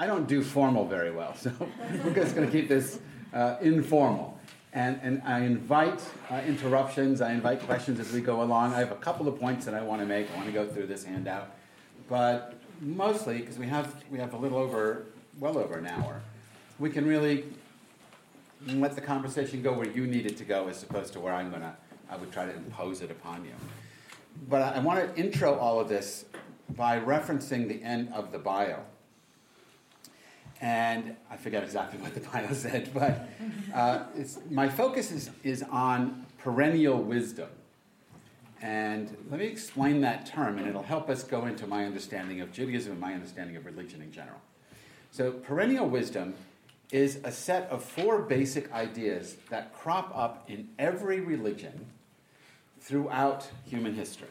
I don't do formal very well, so we're just going to keep this uh, informal. And, and I invite uh, interruptions, I invite questions as we go along. I have a couple of points that I want to make. I want to go through this handout. But mostly, because we have, we have a little over, well over an hour, we can really let the conversation go where you need it to go as opposed to where I'm going to, I would try to impose it upon you. But I, I want to intro all of this by referencing the end of the bio. And I forget exactly what the bio said, but uh, my focus is, is on perennial wisdom. And let me explain that term, and it'll help us go into my understanding of Judaism and my understanding of religion in general. So, perennial wisdom is a set of four basic ideas that crop up in every religion throughout human history.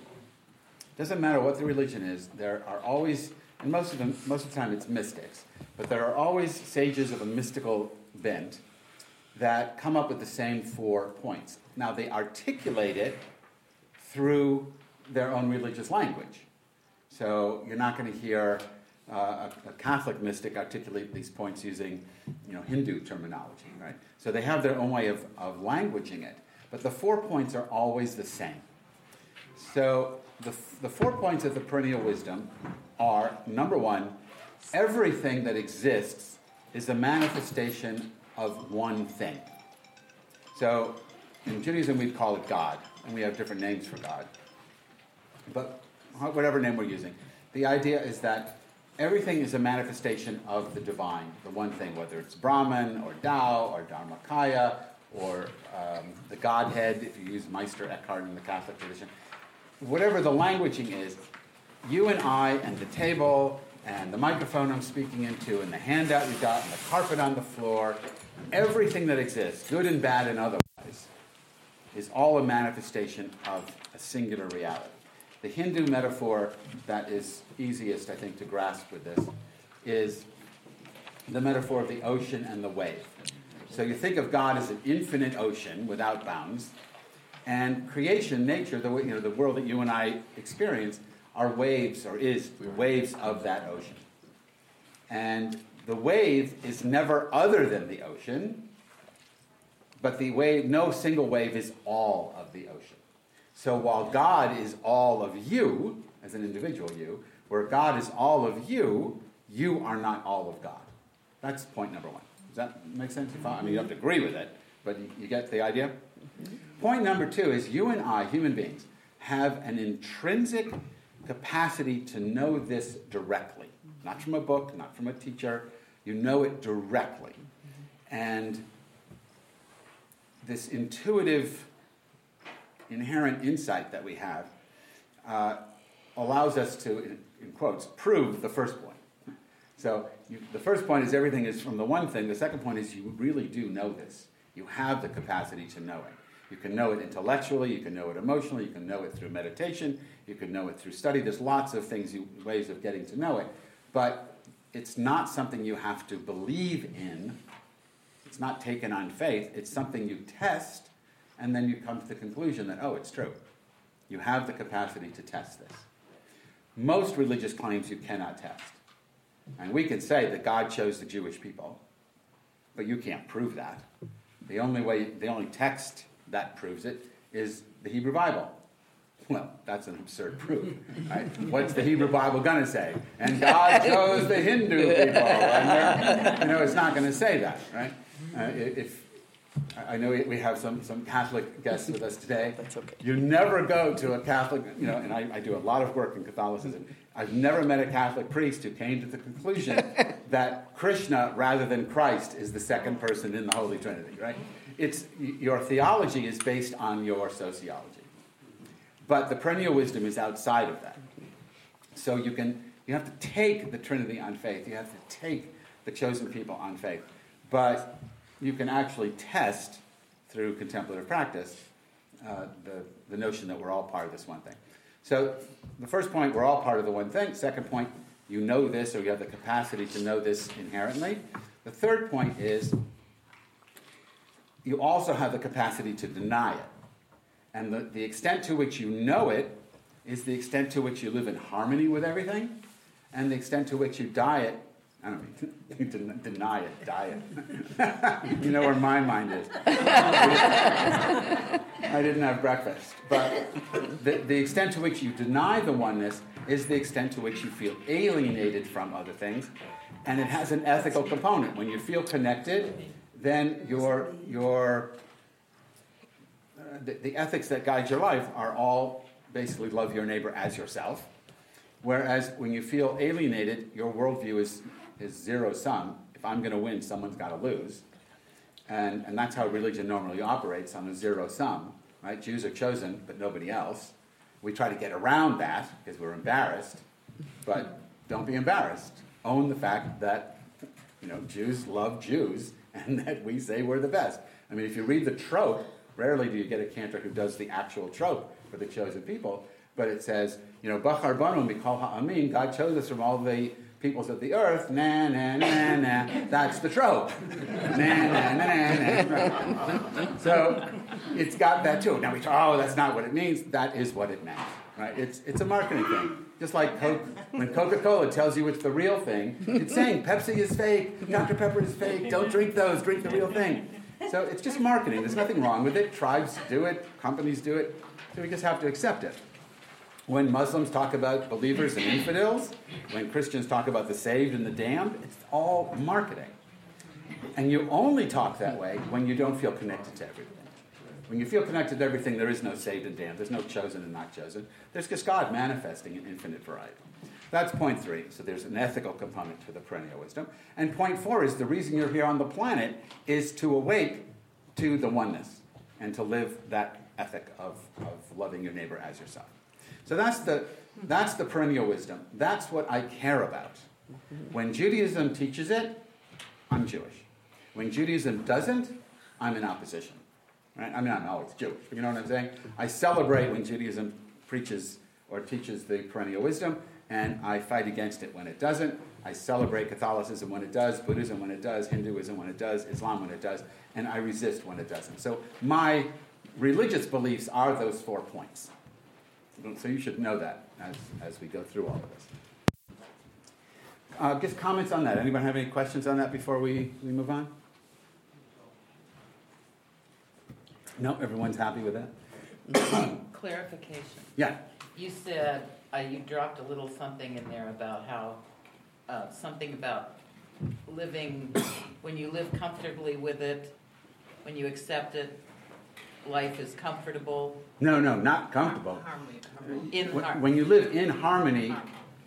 Doesn't matter what the religion is, there are always, and most of them, most of the time it's mystics, but there are always sages of a mystical bent that come up with the same four points. Now they articulate it through their own religious language. So you're not going to hear uh, a, a, Catholic mystic articulate these points using, you know, Hindu terminology, right? So they have their own way of, of languaging it. But the four points are always the same. So the, the four points of the perennial wisdom are number one, everything that exists is a manifestation of one thing. So in Judaism, we'd call it God, and we have different names for God. But whatever name we're using, the idea is that everything is a manifestation of the divine, the one thing, whether it's Brahman or Tao or Dharmakaya or um, the Godhead, if you use Meister Eckhart in the Catholic tradition. Whatever the languaging is, you and I and the table and the microphone I'm speaking into and the handout you got and the carpet on the floor, everything that exists, good and bad and otherwise, is all a manifestation of a singular reality. The Hindu metaphor that is easiest, I think, to grasp with this is the metaphor of the ocean and the wave. So you think of God as an infinite ocean without bounds, and creation, nature, the, you know, the world that you and I experience, are waves or is waves of that ocean. And the wave is never other than the ocean, but the wave, no single wave is all of the ocean. So while God is all of you, as an individual you, where God is all of you, you are not all of God. That's point number one. Does that make sense? I mean, you have to agree with it, but you get the idea? Mm-hmm. Point number two is you and I, human beings, have an intrinsic capacity to know this directly, not from a book, not from a teacher. You know it directly. And this intuitive, inherent insight that we have uh, allows us to, in, in, quotes, prove the first point. So you, the first point is everything is from the one thing. The second point is you really do know this. You have the capacity to know it. You can know it intellectually, you can know it emotionally, you can know it through meditation, you can know it through study. There's lots of things, you, ways of getting to know it. But it's not something you have to believe in. It's not taken on faith. It's something you test, and then you come to the conclusion that, oh, it's true. You have the capacity to test this. Most religious claims you cannot test. And we can say that God chose the Jewish people, but you can't prove that. The only way, the only text that proves it is the Hebrew Bible. Well, that's an absurd proof. Right? What's the Hebrew Bible going to say? And God chose the Hindu people. And, you know, it's not going to say that, right? Uh, if I know we have some, some Catholic guests with us today. That's okay. You never go to a Catholic, you know, and I, I do a lot of work in Catholicism. I've never met a Catholic priest who came to the conclusion that Krishna, rather than Christ, is the second person in the Holy Trinity, right? It's, your theology is based on your sociology. But the perennial wisdom is outside of that. So you can you have to take the Trinity on faith. You have to take the chosen people on faith. But you can actually test through contemplative practice uh, the, the notion that we're all part of this one thing. So the first point, we're all part of the one thing. Second point, you know this or you have the capacity to know this inherently. The third point is you also have the capacity to deny it. And the, the extent to which you know it is the extent to which you live in harmony with everything, and the extent to which you die it, I don't mean deny it, diet. you know where my mind is. I didn't have breakfast. But the, the extent to which you deny the oneness is the extent to which you feel alienated from other things. And it has an ethical component. When you feel connected, then your, your, uh, the, the ethics that guide your life are all basically love your neighbor as yourself. Whereas when you feel alienated, your worldview is is zero sum. If I'm going to win, someone's got to lose. And, and that's how religion normally operates on a zero sum. Right? Jews are chosen, but nobody else. We try to get around that because we're embarrassed, but don't be embarrassed. Own the fact that you know Jews love Jews and that we say we're the best. I mean, if you read the trope, rarely do you get a cantor who does the actual trope for the chosen people, but it says, you know, Bachar Banu Mikol Ha'amin, God chose us from all the peoples of the earth, na na na na. That's the trope. na na na na na. So it's got that too. Now we talk, oh, that's not what it means. That is what it meant. Right? It's it's a marketing thing. Just like Coke, when Coca-Cola tells you it's the real thing, it's saying Pepsi is fake, Dr. Pepper is fake. Don't drink those. Drink the real thing. So it's just marketing. There's nothing wrong with it. Tribes do it. Companies do it. So we just have to accept it when Muslims talk about believers and infidels, when Christians talk about the saved and the damned, it's all marketing. And you only talk that way when you don't feel connected to everything. When you feel connected to everything, there is no saved and damned. There's no chosen and not chosen. There's just God manifesting in infinite variety. That's point three. So there's an ethical component to the perennial wisdom. And point four is the reason you're here on the planet is to awake to the oneness and to live that ethic of, of loving your neighbor as yourself. So that's the, that's the perennial wisdom. That's what I care about. When Judaism teaches it, I'm Jewish. When Judaism doesn't, I'm in opposition. Right? I mean, I'm always Jewish. You know what I'm saying? I celebrate when Judaism preaches or teaches the perennial wisdom, and I fight against it when it doesn't. I celebrate Catholicism when it does, Buddhism when it does, Hinduism when it does, Islam when it does, and I resist when it doesn't. So my religious beliefs are those four points. So you should know that as, as we go through all of this. Uh, just comments on that. Anyone have any questions on that before we, we move on? No, everyone's happy with that? Clarification. Yeah. You said, uh, you dropped a little something in there about how, uh, something about living, when you live comfortably with it, when you accept it, life is comfortable. No, no, not comfortable. In when, when you live in harmony,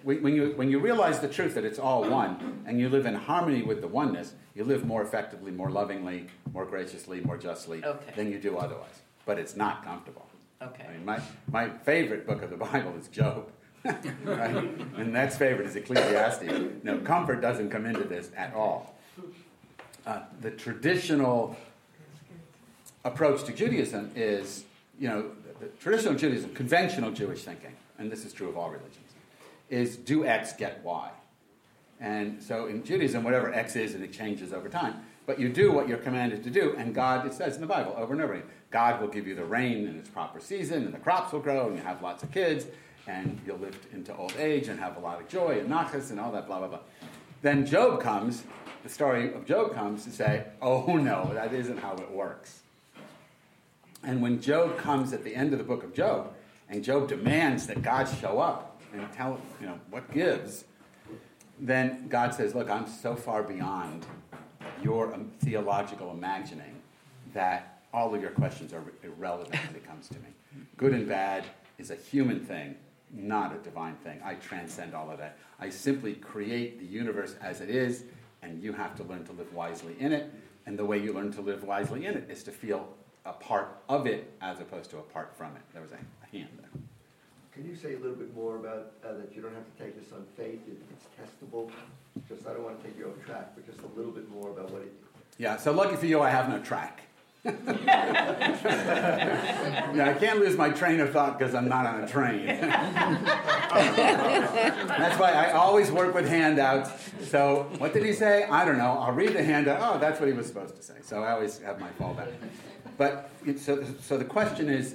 when you, when you realize the truth that it's all one, and you live in harmony with the oneness, you live more effectively, more lovingly, more graciously, more justly okay. than you do otherwise. But it's not comfortable. Okay. I mean, my, my favorite book of the Bible is Job. right? And that's favorite is Ecclesiastes. No, comfort doesn't come into this at all. Uh, the traditional approach to Judaism is, you know, the traditional Judaism, conventional Jewish thinking, and this is true of all religions, is do X, get Y. And so in Judaism, whatever X is, and it changes over time. But you do what you're commanded to do, and God, it says in the Bible over and over again, God will give you the rain in its proper season, and the crops will grow, and you have lots of kids, and you'll live into old age and have a lot of joy and nachas and all that, blah, blah, blah. Then Job comes, the story of Job comes to say, oh no, that isn't how it works. And when Job comes at the end of the book of Job, and Job demands that God show up and tell, you know, what gives, then God says, Look, I'm so far beyond your theological imagining that all of your questions are irrelevant when it comes to me. Good and bad is a human thing, not a divine thing. I transcend all of that. I simply create the universe as it is, and you have to learn to live wisely in it. And the way you learn to live wisely in it is to feel a part of it as opposed to apart from it. There was a, a hand there. Can you say a little bit more about uh, that you don't have to take this on faith, it, it's testable? Just I don't want to take you off track, but just a little bit more about what it. Yeah, so lucky for you, I have no track. yeah, I can't lose my train of thought because I'm not on a train. that's why I always work with handouts. So, what did he say? I don't know. I'll read the handout. Oh, that's what he was supposed to say. So, I always have my fallback. But so, so the question is,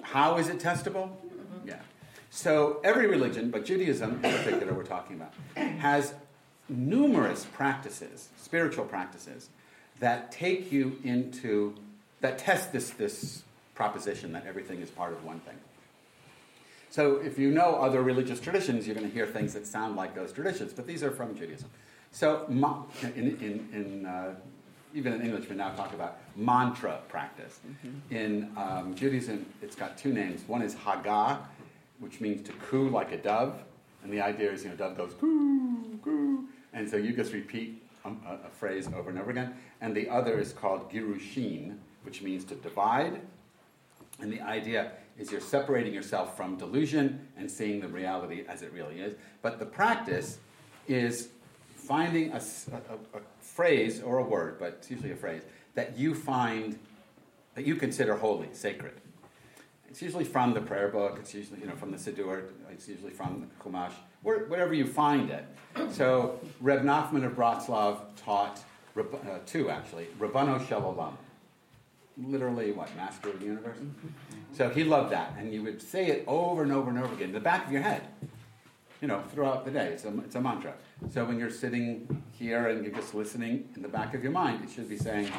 how is it testable? Yeah. So every religion, but Judaism in particular, we're talking about, has numerous practices, spiritual practices, that take you into, that test this, this proposition that everything is part of one thing. So if you know other religious traditions, you're going to hear things that sound like those traditions, but these are from Judaism. So in, in, in uh, even in English, we now talk about mantra practice. Mm-hmm. In um, Judaism, it's got two names. One is Haggah, which means to coo like a dove, and the idea is, you know, dove goes coo, coo, and so you just repeat um, a, a, phrase over and over again. And the other is called Girushin, which means to divide. And the idea is you're separating yourself from delusion and seeing the reality as it really is. But the practice is finding a, a, a phrase or a word, but it's usually a phrase, that you find, that you consider holy, sacred. It's usually from the prayer book, it's usually you know, from the Siddur, it's usually from the Chumash, wherever you find it. So Reb Nachman of Bratslav taught uh, two actually, Rabbano Shel Olam. Literally, what, master of the universe? So he loved that, and you would say it over and over and over again in the back of your head, you know, throughout the day. It's a, it's a mantra. So when you're sitting here and you're just listening in the back of your mind, it should be saying,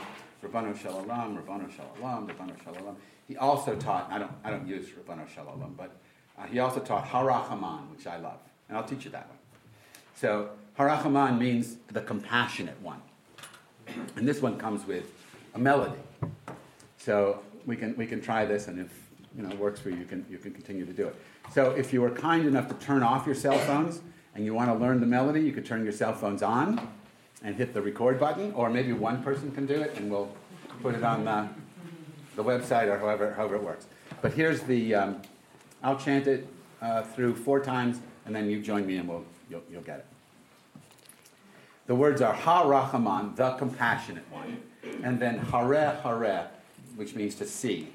Rabbano Shalom, Rabbano Shalom, Rabbano Shalom. He also taught, I don't, I don't use Rabbano Shalom, but uh, he also taught Harachaman, which I love. And I'll teach you that one. So Harachaman means the compassionate one. And this one comes with a melody. So we can, we can try this, and if you know, it works for you, you can, you can continue to do it. So if you were kind enough to turn off your cell phones and you want to learn the melody, you could turn your cell phones on and hit the record button, or maybe one person can do it and we'll put it on the, the website or however, however it works. But here's the, um, I'll chant it uh, through four times and then you join me and we'll, you'll, you'll get it. The words are Ha Rachaman, the compassionate one, and then Hare Hare, which means to see.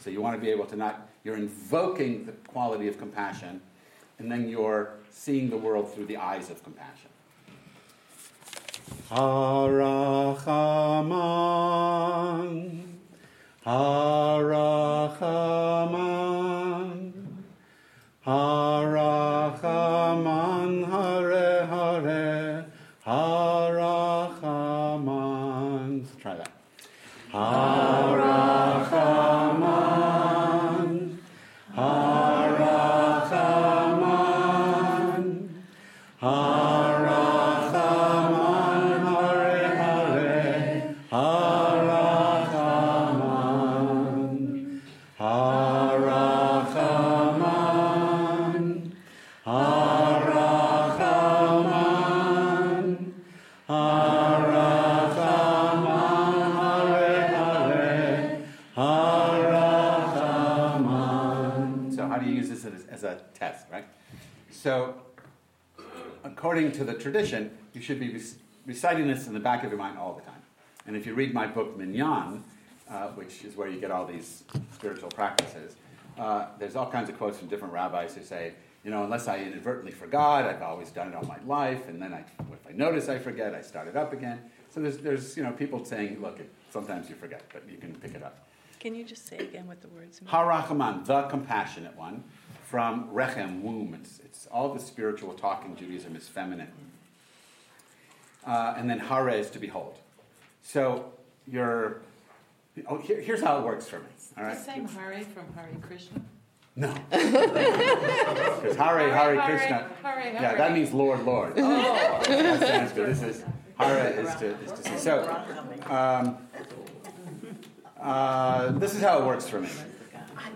So you want to be able to not, you're invoking the quality of compassion, and then you're seeing the world through the eyes of compassion. Harachaman, Harachaman, Harachaman, Hare Hare, Harachaman. Let's try that. Harachaman, tradition, you should be reciting this in the back of your mind all the time. And if you read my book, Minyan, uh, which is where you get all these spiritual practices, uh, there's all kinds of quotes from different rabbis who say, you know, unless I inadvertently forgot, I've always done it all my life, and then I, if I notice I forget, I start it up again. So there's, there's you know, people saying, look, it, sometimes you forget, but you can pick it up. Can you just say again what the words mean? Harachaman, the compassionate one, from Rechem, womb. It's, it's all the spiritual talk in Judaism is feminine. Uh, and then Hare is to behold. So you're, oh, here, here's how it works for me. All right? The same Hare from Hare Krishna? No. Because Hare, Hare, Krishna. Hare, Hare. Yeah, that means Lord, Lord. Oh. That sounds good. This is, Hare is to, is to see. So, um, uh, this is how it works for me.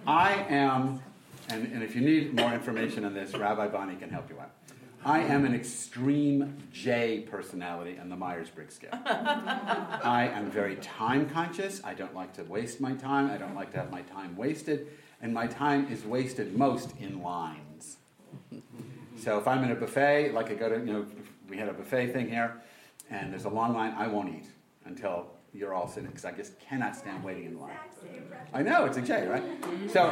I am, and, and if you need more information on this, Rabbi Bonnie can help you out. I am an extreme J personality on the Myers Briggs scale. I am very time conscious. I don't like to waste my time. I don't like to have my time wasted. And my time is wasted most in lines. So if I'm in a buffet, like I go to, you know, we had a buffet thing here, and there's a long line, I won't eat until you're all sitting, because I just cannot stand waiting in line. I know, it's a J, right? So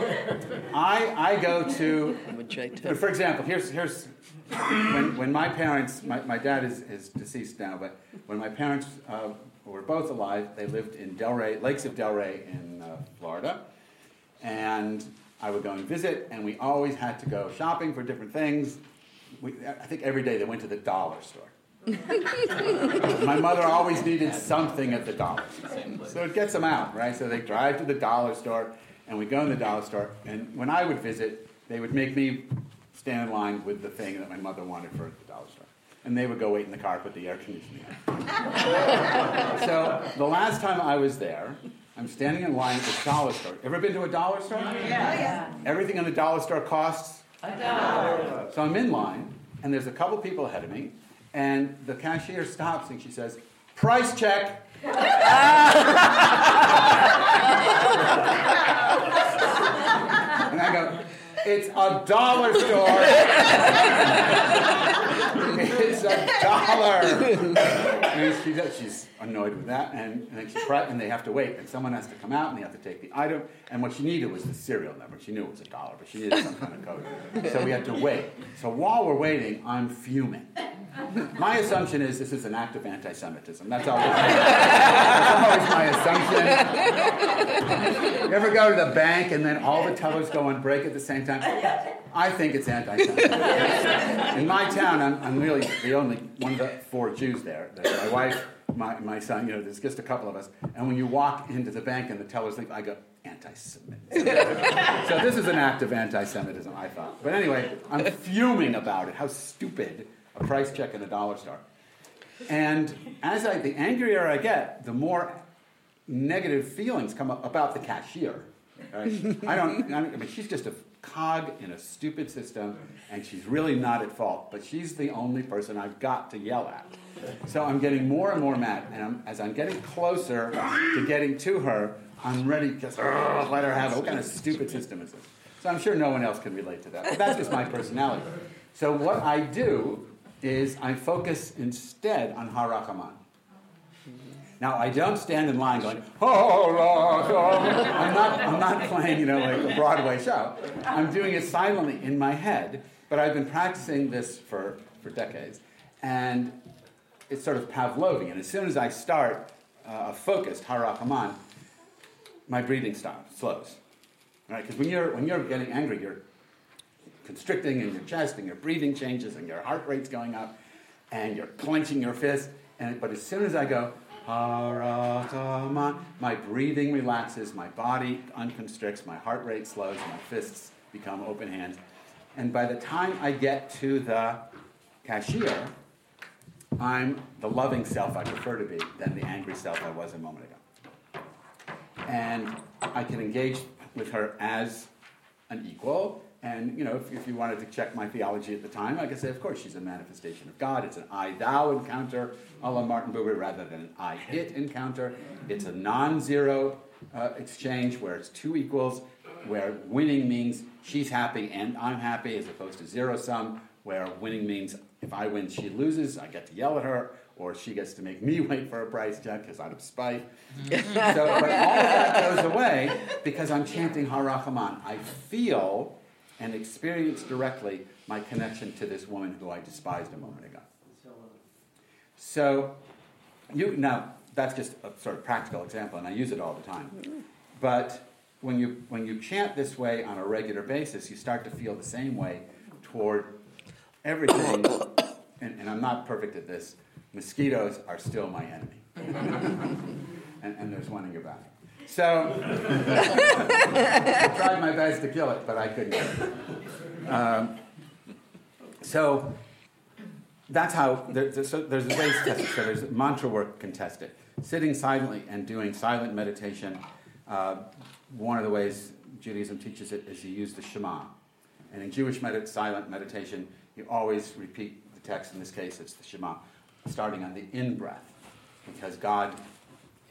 I, I go to, I'm a J too. for example, here's, here's when, when my parents, my, my dad is, is deceased now, but when my parents uh, were both alive, they lived in Delray, Lakes of Delray in uh, Florida. And I would go and visit, and we always had to go shopping for different things. We, I think every day they went to the dollar store. My mother always needed something at the dollar store. So it gets them out, right? So they drive to the dollar store, and we go in the dollar store. And when I would visit, they would make me stand in line with the thing that my mother wanted for the dollar store. And they would go wait in the car, put the air conditioning on. so the last time I was there, I'm standing in line at the dollar store. Ever been to a dollar store? Oh, oh, yeah. Everything in the dollar store costs A dollar. so I'm in line, and there's a couple people ahead of me, and the cashier stops and she says, "Price check." and I go, "It's a dollar store. it's a dollar." She does, she's annoyed with that, and, and then she pri- and they have to wait, and someone has to come out, and they have to take the item. And what she needed was the serial number. She knew it was a dollar, but she needed some kind of code. So we had to wait. So while we're waiting, I'm fuming. My assumption is this is an act of anti-Semitism. That's always, that's always my assumption. You ever go to the bank and then all the tellers go on break at the same time? I think it's anti-Semitism. In my town, I'm, I'm really the only one of the four Jews there. There's my wife, my, my son, you know, there's just a couple of us. And when you walk into the bank and the tellers leave, I go, anti-Semitism. so this is an act of anti-Semitism, I thought. But anyway, I'm fuming about it. How stupid a price check in a dollar store. And as I, the angrier I get, the more negative feelings come up about the cashier. Right? I don't. I mean, she's just a cog in a stupid system, and she's really not at fault. But she's the only person I've got to yell at. So I'm getting more and more mad, and I'm, as I'm getting closer to getting to her, I'm ready to let her have it. What kind of stupid system is this? So I'm sure no one else can relate to that. But that's just my personality. So what I do is I focus instead on Harachaman. Now I don't stand in line going, oh, oh, oh. I'm not, I'm not playing, you know, like a Broadway show. I'm doing it silently in my head, but I've been practicing this for, for decades. And it's sort of Pavlovian. As soon as I start uh, a focused Harachaman, my breathing stops, slows. Right? Because when you're, when you're getting angry, you're constricting in your chest, and your breathing changes, and your heart rate's going up, and you're clenching your fist. And, but as soon as I go, Harachaman, my breathing relaxes, my body unconstricts, my heart rate slows, my fists become open hands. And by the time I get to the cashier, I'm the loving self I prefer to be than the angry self I was a moment ago. And I can engage with her as an equal. And, you know, if, if you wanted to check my theology at the time, I could say, of course, she's a manifestation of God. It's an I thou encounter a la Martin Buber rather than an I it encounter. It's a non zero uh, exchange where it's two equals, where winning means she's happy and I'm happy, as opposed to zero sum, where winning means if I win, she loses, I get to yell at her, or she gets to make me wait for a price check because out of spite. so, but all of that goes away because I'm chanting Harachaman. I feel and experience directly my connection to this woman who I despised a moment ago. So, you now that's just a sort of practical example, and I use it all the time. But when you when you chant this way on a regular basis, you start to feel the same way toward everything. and, and I'm not perfect at this. Mosquitoes are still my enemy, and, and there's one in your bathroom. So I tried my best to kill it, but I couldn't. Um, so that's how there, there's, so there's ways to test it. So there's mantra work can test it. Sitting silently and doing silent meditation. Uh, one of the ways Judaism teaches it is you use the Shema. And in Jewish med- silent meditation, you always repeat the text. In this case, it's the Shema, starting on the in breath, because God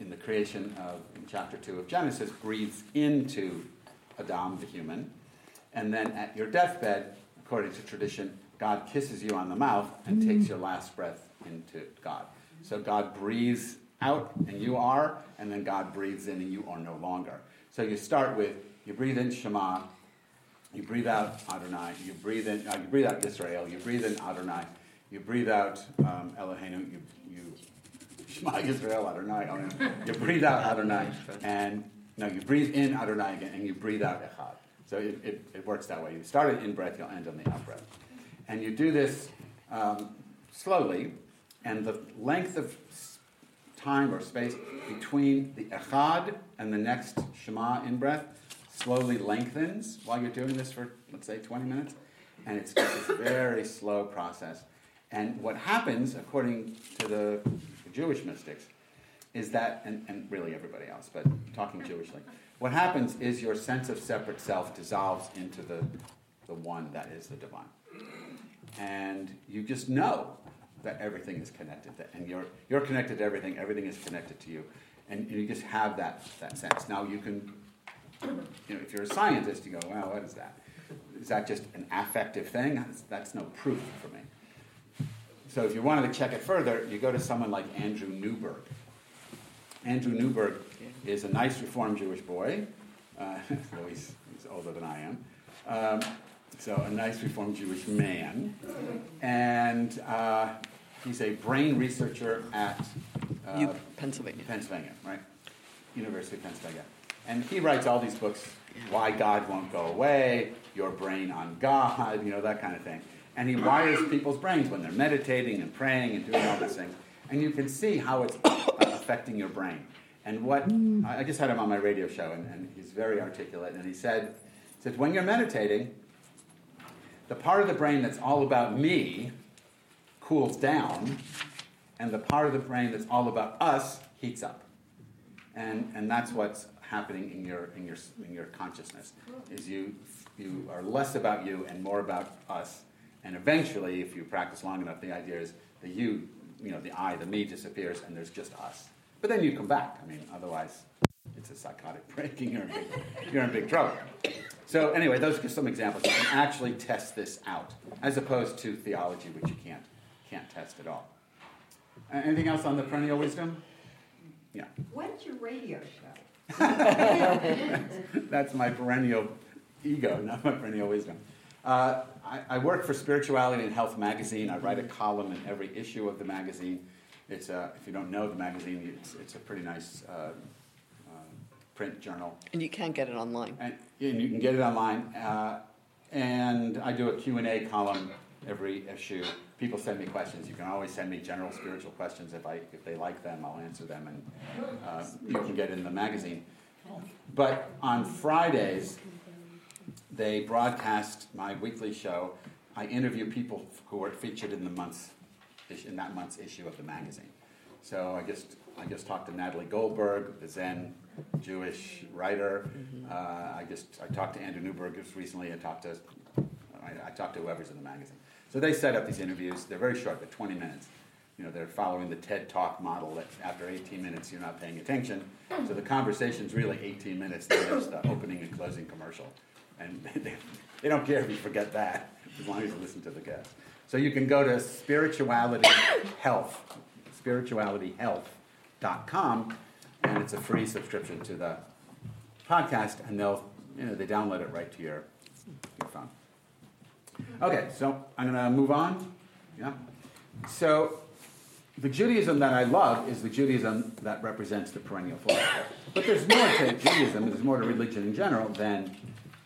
in the creation of in chapter 2 of Genesis breathes into Adam, the human. And then at your deathbed, according to tradition, God kisses you on the mouth and takes your last breath into God. So God breathes out and you are, and then God breathes in and you are no longer. So you start with you breathe in Shema, you breathe out Adonai, you breathe in, uh, you breathe out Israel, you breathe in Adonai, you breathe out um, Eloheinu, you, you Shema Yisrael Adonai. You breathe out Adonai, and no, you breathe in Adonai again, and you breathe out Echad. So it, it, it works that way. You start it in breath, you'll end on the out breath. And you do this um, slowly, and the length of time or space between the echad and the next Shema in breath slowly lengthens while you're doing this for, let's say, 20 minutes. And it's just this very slow process. And what happens, according to the Jewish mystics, is that, and, and really everybody else, but talking Jewishly, what happens is your sense of separate self dissolves into the, the one that is the divine. And you just know that everything is connected, that, and you're, you're connected to everything, everything is connected to you. And you just have that, that sense. Now you can, you know, if you're a scientist, you go, well, what is that? Is that just an affective thing? That's, that's no proof for me. So if you wanted to check it further, you go to someone like Andrew Newberg. Andrew Newberg is a nice Reformed Jewish boy, uh, though he's, he's, older than I am. Um, so a nice Reformed Jewish man, and uh, he's a brain researcher at uh, Pennsylvania. Pennsylvania, right? University of Pennsylvania, and he writes all these books: Why God Won't Go Away, Your Brain on God, you know that kind of thing and he wires people's brains when they're meditating and praying and doing all these things. And you can see how it's affecting your brain. And what I just had him on my radio show, and, and he's very articulate. And he said, he said, when you're meditating, the part of the brain that's all about me cools down, and the part of the brain that's all about us heats up. And, and that's what's happening in your, in, your, in your consciousness, is you, you are less about you and more about us and eventually, if you practice long enough, the idea is the you, you know, the I, the me disappears, and there's just us. But then you come back. I mean, otherwise, it's a psychotic breaking. You're in big, you're in big trouble. So anyway, those are just some examples. You can actually test this out, as opposed to theology, which you can't can't test at all. Anything else on the perennial wisdom? Yeah. When's your radio show? That's my perennial ego, not my perennial wisdom. Uh, I, I, work for Spirituality and Health magazine. I write a column in every issue of the magazine. It's a, if you don't know the magazine, it's, it's a pretty nice uh, uh, print journal. And you can get it online. And, and you can get it online. Uh, and I do a Q&A column every issue. People send me questions. You can always send me general spiritual questions. If, I, if they like them, I'll answer them. And uh, you can get in the magazine. But on Fridays, they broadcast my weekly show. I interview people who are featured in the month's in that month's issue of the magazine. So I just I just talked to Natalie Goldberg, the Zen Jewish writer. Mm-hmm. Uh, I just I talked to Andrew Newberg just recently. I talked to I, I talked to whoever's in the magazine. So they set up these interviews. They're very short. They're 20 minutes. You know, they're following the TED Talk model that after 18 minutes you're not paying attention. So the conversation's really 18 minutes. Then there's the opening and closing commercial and they, they don't care if you forget that as long as you listen to the guest. So you can go to spirituality health, spiritualityhealth.com, and it's a free subscription to the podcast, and they'll you know they download it right to your your phone. Okay, so I'm going to move on. Yeah. So the Judaism that I love is the Judaism that represents the perennial philosophy. But there's more to Judaism, there's more to religion in general than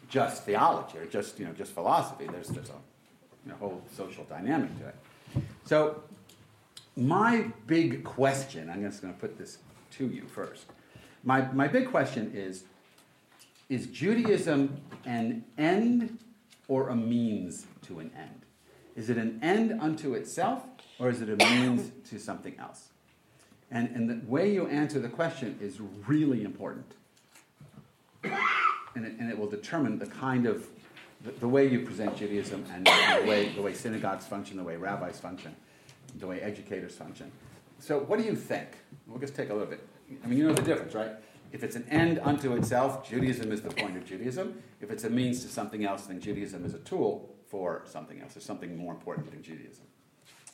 just theology or just you know just philosophy. There's there's a you know, whole social dynamic to it. So my big question, I'm just going to put this to you first. My my big question is: Is Judaism an end or a means to an end? Is it an end unto itself, or is it a means to something else? And, and the way you answer the question is really important and it, and it will determine the kind of the, the way you present Judaism and, and, the way the way synagogues function, the way rabbis function, the way educators function. So, what do you think? We'll just take a little bit. I mean, you know the difference, right? If it's an end unto itself, Judaism is the point of Judaism. If it's a means to something else, then Judaism is a tool for something else. There's something more important than Judaism.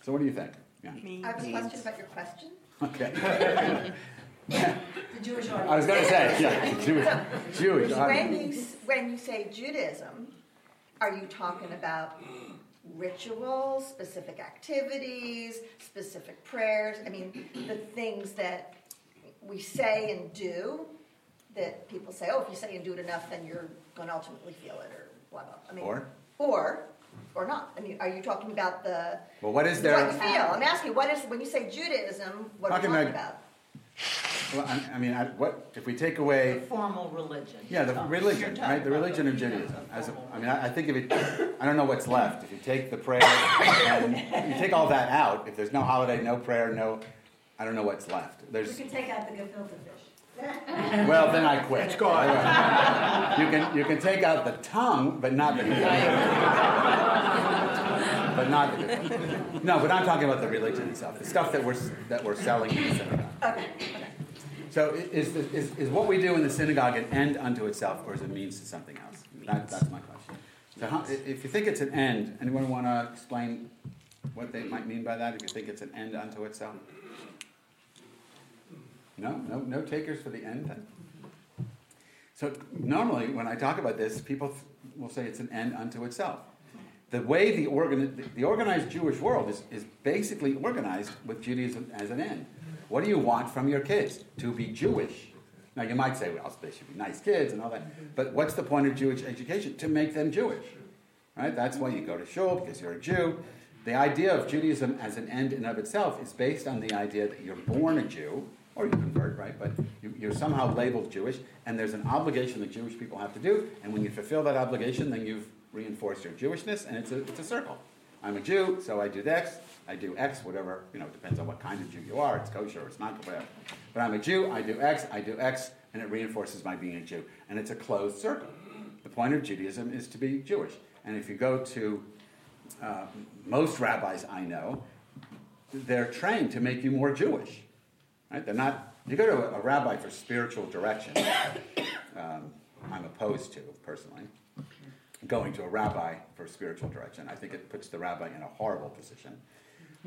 So, what do you think? Yeah. I have a question about your question. Okay. the Jewish audience. I was going to say, yeah, Jewish, Jewish When you, when you say Judaism, are you talking about rituals, specific activities, specific prayers? I mean, the things that we say and do that people say, oh, if you say and do it enough, then you're going to ultimately feel it, or blah, blah. I mean, or? Or or not? I mean, are you talking about the, Well, what is there? what there? you feel? I'm asking, what is, when you say Judaism, what are you Talking talking about- about? Well, I, I mean, I, what if we take The away? formal religion. Yeah, the You're religion, right? The religion of Judaism. As a, formal I mean, I, I think if it, I don't know what's left. If you take the prayer and you take all that out, if there's no holiday, no prayer, no, I don't know what's left. We There's, can take out the gefilte fish. well, then I quit. It's gone. You can, you can take out the tongue, but not the, but not the, no, but I'm talking about the religion itself, the stuff that we're, that we're selling in the synagogue. Okay. So is, is, is what we do in the synagogue an end unto itself, or is it means to something else? That, that's my question. So how, if you think it's an end, anyone want to explain what they might mean by that, if you think it's an end unto itself? No, no, no takers for the end? So normally, when I talk about this, people will say it's an end unto itself. The way the, the- organized Jewish world is, is basically organized with Judaism as an end. What do you want from your kids? To be Jewish. Now you might say, well, they should be nice kids and all that. But what's the point of Jewish education? To make them Jewish. Right? That's why you go to shul, because you're a Jew. The idea of Judaism as an end in of itself is based on the idea that you're born a Jew, or you convert, right? But you, you're somehow labeled Jewish, and there's an obligation that Jewish people have to do, and when you fulfill that obligation, then you've reinforced your Jewishness, and it's a, it's a circle. I'm a Jew, so I do X, I do X, whatever, you know, it depends on what kind of Jew you are, it's kosher it's not, kosher. But I'm a Jew, I do X, I do X, and it reinforces my being a Jew. And it's a closed circle. The point of Judaism is to be Jewish. And if you go to uh, most rabbis I know, they're trained to make you more Jewish. Right? They're not. You go to a, a rabbi for spiritual direction. Um, I'm opposed to personally going to a rabbi for spiritual direction. I think it puts the rabbi in a horrible position.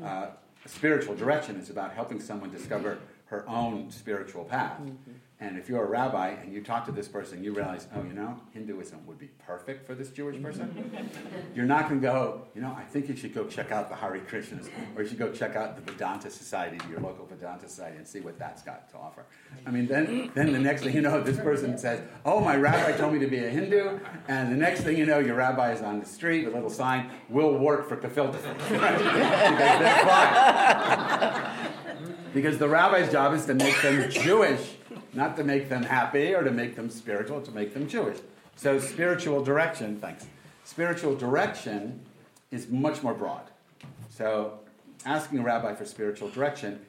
Uh, spiritual direction is about helping someone discover her own spiritual path. Mm-hmm. And if you're a rabbi and you talk to this person, you realize, oh, you know, Hinduism would be perfect for this Jewish person. Mm-hmm. You're not going to go, you know, I think you should go check out the Hare Krishnas, or you should go check out the Vedanta Society, your local Vedanta Society, and see what that's got to offer. I mean, then, then the next thing you know, this person says, oh, my rabbi told me to be a Hindu, and the next thing you know, your rabbi is on the street with a little sign, will work for. Right? because they're fine. Because the rabbi's job is to make them Jewish, not to make them happy or to make them spiritual, to make them Jewish. So spiritual direction, thanks. Spiritual direction is much more broad. So asking a rabbi for spiritual direction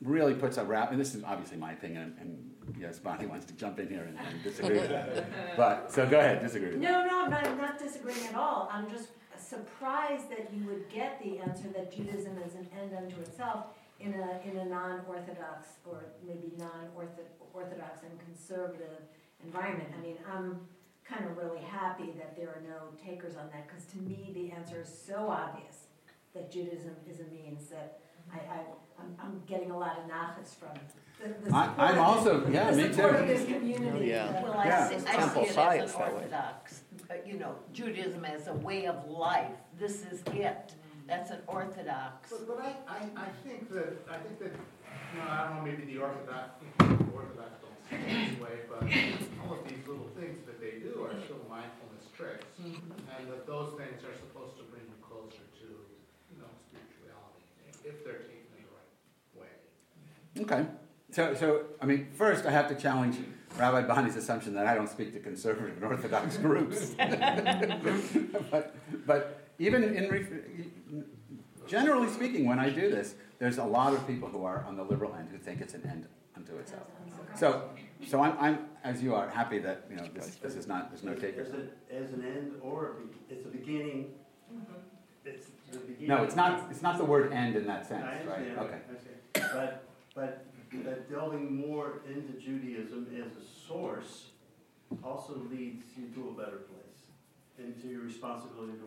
really puts a rabbi, and this is obviously my opinion, and, and yes, Bonnie wants to jump in here and, and disagree with that. But, so go ahead, disagree. No, no, I'm not, I'm not disagreeing at all. I'm just surprised that you would get the answer that Judaism is an end unto itself in a, in a non-orthodox or maybe non-orthodox and conservative environment. I mean, I'm kind of really happy that there are no takers on that, because to me, the answer is so obvious that Judaism is a means that I, I, I'm, I'm getting a lot of nachas from the, the I, I'm of also- this- yeah, the me support too. of this community. Yeah. Well, I Yeah. see, I temple see it as an orthodox, uh, you know, Judaism as a way of life. This is it. That's an orthodox. But, but I, I, I think that, I think that, you know, I don't know, maybe the Orthodox, Orthodox don't see it this way, but all of these little things that they do are still mindfulness tricks. Mm-hmm. And that those things are supposed to bring you closer to, you know, spirituality, if they're taken in the right way. Okay. So, so I mean, first I have to challenge Rabbi Bonnie's assumption that I don't speak to conservative and Orthodox groups. but, but even in re- generally speaking, when I do this, there's a lot of people who are on the liberal end who think it's an end unto itself. So, so I'm, I'm as you are happy that you know this, this is not there's no takers. As, a, as an end or a be- it's a beginning. Mm-hmm. It's the beginning. No, it's not. It's not the word end in that I sense, right? understand, Okay. But, but, but delving more into Judaism as a source also leads you to a better place, into your responsibility to,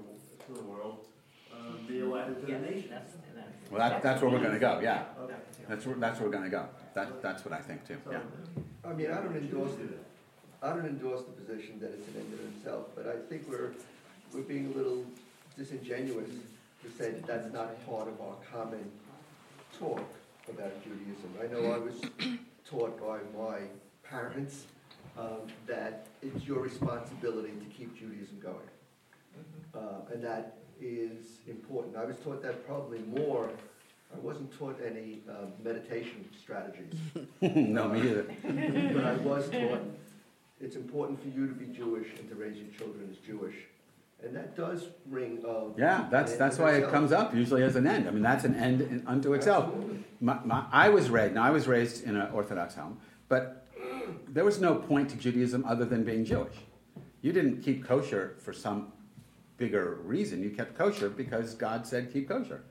to the world, um, be a light to the nation. that's- that's- Well, that, that's where we're going to go. Yeah, Okay. that's where that's where we're going to go. That that's what I think too. Yeah. I mean, I don't endorse do it. I don't endorse the position that it's an end in itself, but I think we're, we're being a little disingenuous to say that that's not part of our common talk about Judaism. I know I was taught by my parents um, that it's your responsibility to keep Judaism going. Uh, and that is important. I was taught that probably more. I wasn't taught any uh, meditation strategies. no, me either. but I was taught it's important for you to be Jewish and to raise your children as Jewish. And that does ring of. Yeah, that's, that's why it comes up usually as an end. I mean, that's an end in, unto itself. My, my, I was raised, now I was raised in an Orthodox home, but there was no point to Judaism other than being Jewish. You didn't keep kosher for some bigger reason. You kept kosher because God said keep kosher.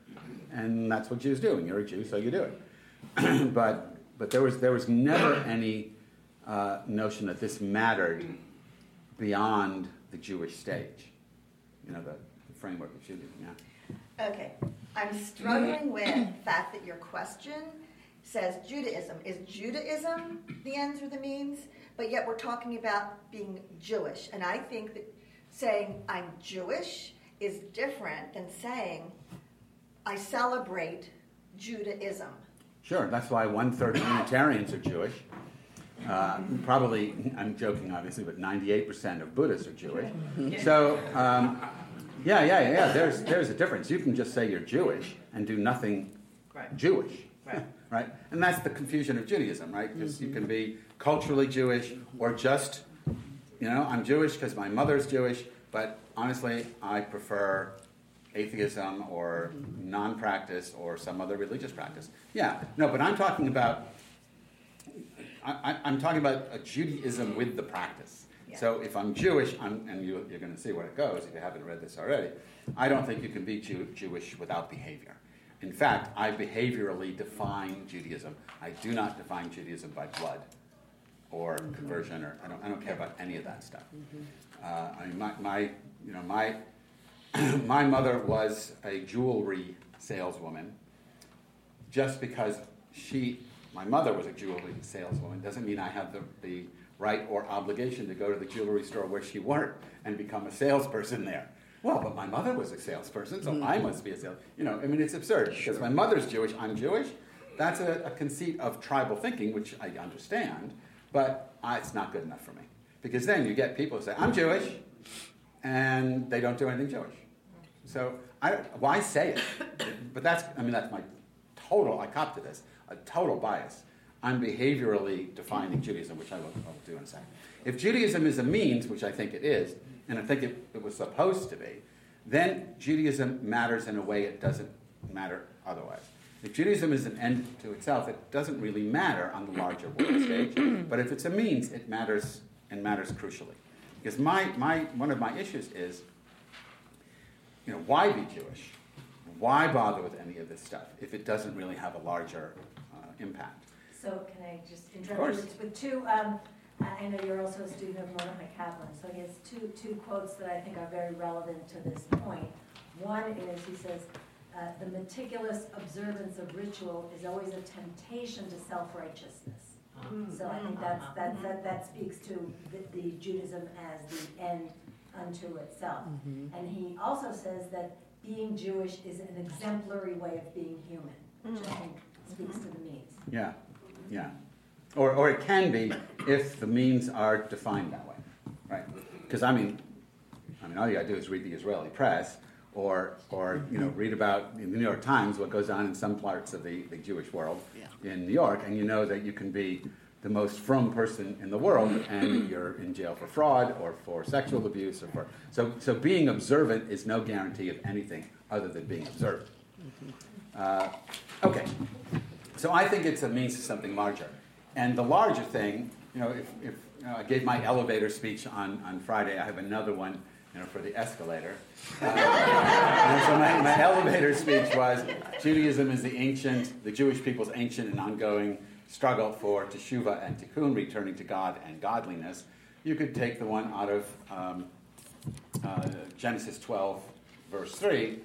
And that's what Jews do. And you're a Jew, so you do it. but, but there, was, there was never any uh, notion that this mattered beyond the Jewish stage you know, the, the framework of Judaism, yeah. Okay, I'm struggling with the fact that your question says Judaism. Is Judaism the ends or the means? But yet we're talking about being Jewish. And I think that saying I'm Jewish is different than saying I celebrate Judaism. Sure, that's why one third of Unitarians are Jewish. Uh, probably, I'm joking obviously, but 98% of Buddhists are Jewish. So, um, yeah, yeah, yeah, there's, there's a difference. You can just say you're Jewish and do nothing right. Jewish. Right. right? And that's the confusion of Judaism, right? Because mm-hmm. you can be culturally Jewish or just, you know, I'm Jewish because my mother's Jewish, but honestly, I prefer atheism or non practice or some other religious practice. Yeah, no, but I'm talking about I, am talking about a Judaism with the practice. Yeah. So if I'm Jewish, I'm, and you, are going to see where it goes if you haven't read this already, I don't think you can be Jew, Jewish without behavior. In fact, I behaviorally define Judaism. I do not define Judaism by blood or mm-hmm. conversion, or I don't, I don't care about any of that stuff. Mm-hmm. Uh, I mean, my, my, you know, my, my mother was a jewelry saleswoman just because she my mother was a jewelry saleswoman doesn't mean I have the, the right or obligation to go to the jewelry store where she worked and become a salesperson there. Well, but my mother was a salesperson, so I must be a sales. You know, I mean, it's absurd because my mother's Jewish, I'm Jewish. That's a, a conceit of tribal thinking, which I understand, but uh, it's not good enough for me because then you get people who say, "I'm Jewish," and they don't do anything Jewish. So I, why say it? But that's, I mean, that's my total. I cop to this a total bias. I'm behaviorally defining Judaism, which I will, I will do in a second. If Judaism is a means, which I think it is, and I think it, it was supposed to be, then Judaism matters in a way it doesn't matter otherwise. If Judaism is an end to itself, it doesn't really matter on the larger world stage. But if it's a means, it matters and matters crucially. Because my, my, one of my issues is, you know, why be Jewish? Why bother with any of this stuff if it doesn't really have a larger impact. So can I just interrupt you with, with two, um, I know you're also a student of Mordecai Kaplan, so he has two, two quotes that I think are very relevant to this point. One is, he says, uh, the meticulous observance of ritual is always a temptation to self-righteousness. Mm-hmm. So I think that's, that, that, that speaks to the, the Judaism as the end unto itself. Mm-hmm. And he also says that being Jewish is an exemplary way of being human, which I think speaks to the means. Yeah, yeah. Or, or it can be if the means are defined that way, right? Because I mean, I mean, all you got to do is read the Israeli press, or, or you know, read about in the New York Times what goes on in some parts of the, the Jewish world yeah. in New York, and you know that you can be the most frum person in the world, and you're in jail for fraud or for sexual abuse or for so so being observant is no guarantee of anything other than being observed. Uh, okay, so I think it's a means to something larger. And the larger thing, you know, if, if you know, I gave my elevator speech on, on Friday, I have another one you know, for the escalator. Uh, so my, my elevator speech was Judaism is the ancient, the Jewish people's ancient and ongoing struggle for teshuva and tikkun, returning to God and godliness. You could take the one out of um, uh, Genesis 12, verse 3,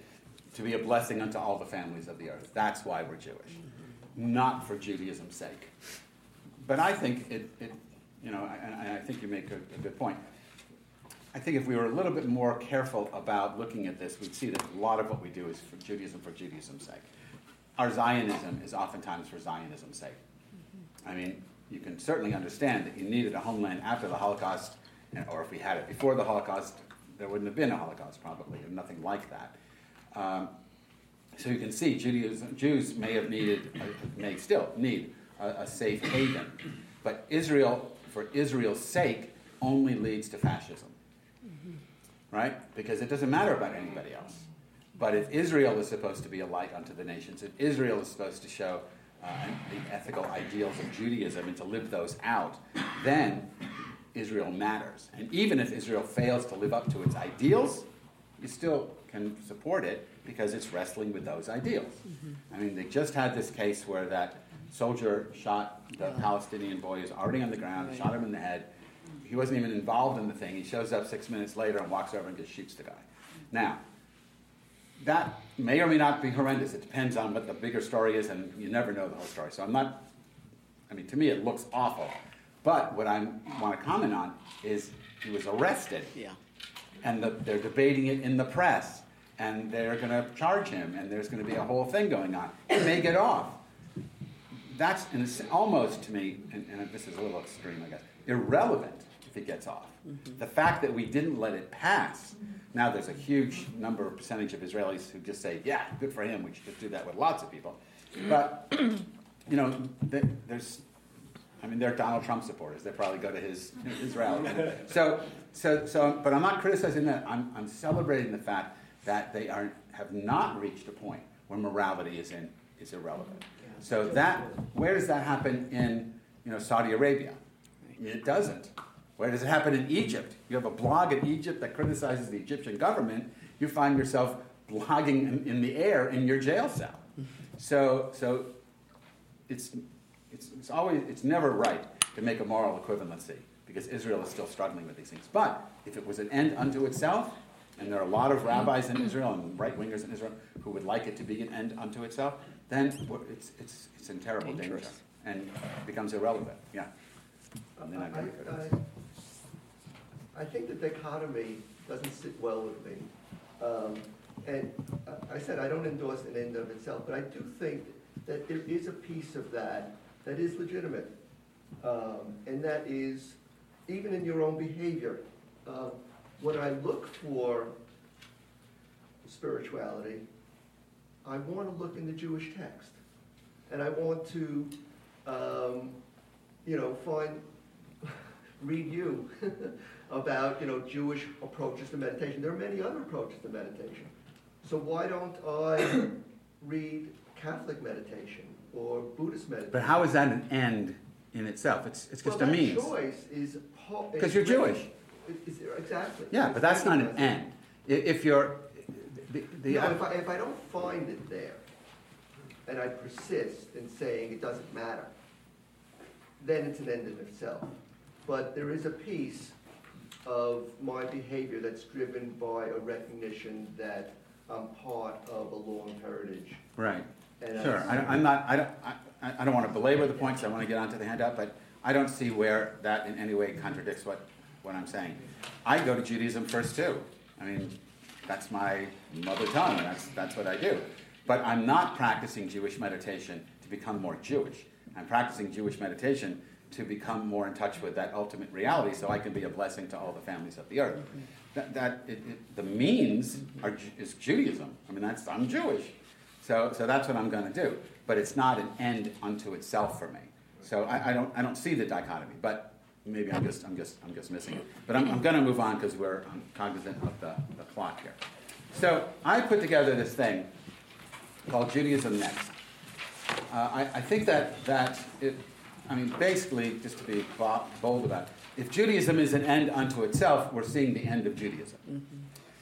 to be a blessing unto all the families of the earth. That's why we're Jewish not for Judaism's sake. But I think it, it you know, and I, I think you make a, a, good point. I think if we were a little bit more careful about looking at this, we'd see that a lot of what we do is for Judaism for Judaism's sake. Our Zionism is oftentimes for Zionism's sake. I mean, you can certainly understand that you needed a homeland after the Holocaust, or if we had it before the Holocaust, there wouldn't have been a Holocaust probably, or nothing like that. Um, so you can see Judaism, Jews may have needed, uh, may still need a, a safe haven, but Israel, for Israel's sake, only leads to fascism, right? Because it doesn't matter about anybody else. But if Israel is supposed to be a light unto the nations, if Israel is supposed to show uh, the ethical ideals of Judaism and to live those out, then Israel matters. And even if Israel fails to live up to its ideals, you still can support it because it's wrestling with those ideals. Mm-hmm. I mean, they just had this case where that soldier shot the. Palestinian boy who's already on the ground, shot him in the head. He wasn't even involved in the thing. He shows up six minutes later and walks over and just shoots the guy. Now, that may or may not be horrendous. It depends on what the bigger story is, and you never know the whole story. So I'm not, I mean, to me, it looks awful. But what I want to comment on is he was arrested. Yeah. And the, they're debating it in the press, and they're going to charge him, and there's going to be a whole thing going on. He may get off. That's almost to me, and, and, this is a little extreme, I guess, irrelevant if he gets off. Mm-hmm. The fact that we didn't let it pass now there's a huge number of percentage of Israelis who just say, yeah, good for him. We should just do that with lots of people. But, you know, there's, I mean, they're Donald Trump supporters. They probably go to his, his rally. So, so, so, but I'm not criticizing that. I'm, I'm celebrating the fact that they are, have not reached a point where morality is, in, is irrelevant. So that, where does that happen in, you know, Saudi Arabia? It doesn't. Where does it happen in Egypt? You have a blog in Egypt that criticizes the Egyptian government. You find yourself blogging in, in the air in your jail cell. So, so it's, it's, it's always it's never right to make a moral equivalency because Israel is still struggling with these things. But if it was an end unto itself, and there are a lot of rabbis in Israel and right wingers in Israel who would like it to be an end unto itself, then it's, it's, it's in terrible Dangerous. danger and becomes irrelevant. Yeah. Uh, I, I, I think the dichotomy doesn't sit well with me. Um, and I said I don't endorse an end of itself, but I do think that there is a piece of that that is legitimate. Um, and that is, even in your own behavior, uh, when I look for spirituality, I want to look in the Jewish text. And I want to, um, you know, find, read you about you know Jewish approaches to meditation. There are many other approaches to meditation. So why don't I read Catholic meditation or Buddhist meditation? But how is that an end in itself? It's it's just well, a means. choice is because you're Jewish. Is, exactly. Yeah, but that's not an end. If you're the, the no, if, I, if I don't find it there, and I persist in saying it doesn't matter, then it's an end in itself. But there is a piece of my behavior that's driven by a recognition that I'm part of a long heritage. Right. And sure. I, am not. I don't. I, I don't want to belabor the points. I want to get onto the handout, but I don't see where that in any way contradicts what what I'm saying. I go to Judaism first too. I mean, that's my mother tongue. That's that's what I do. But I'm not practicing Jewish meditation to become more Jewish. I'm practicing Jewish meditation to become more in touch with that ultimate reality so I can be a blessing to all the families of the earth. That, that it, it, the means are, is Judaism. I mean, that's, I'm Jewish. So, so that's what I'm going to do. But it's not an end unto itself for me. So I, I, don't, I don't see the dichotomy, but maybe I'm just, I'm just, I'm just missing it. But I'm, I'm going to move on because we're cognizant of the, the clock here. So I put together this thing called Judaism Next. Uh, I, I think that, that it, I mean, basically, just to be bold about it, if Judaism is an end unto itself, we're seeing the end of Judaism. Mm-hmm.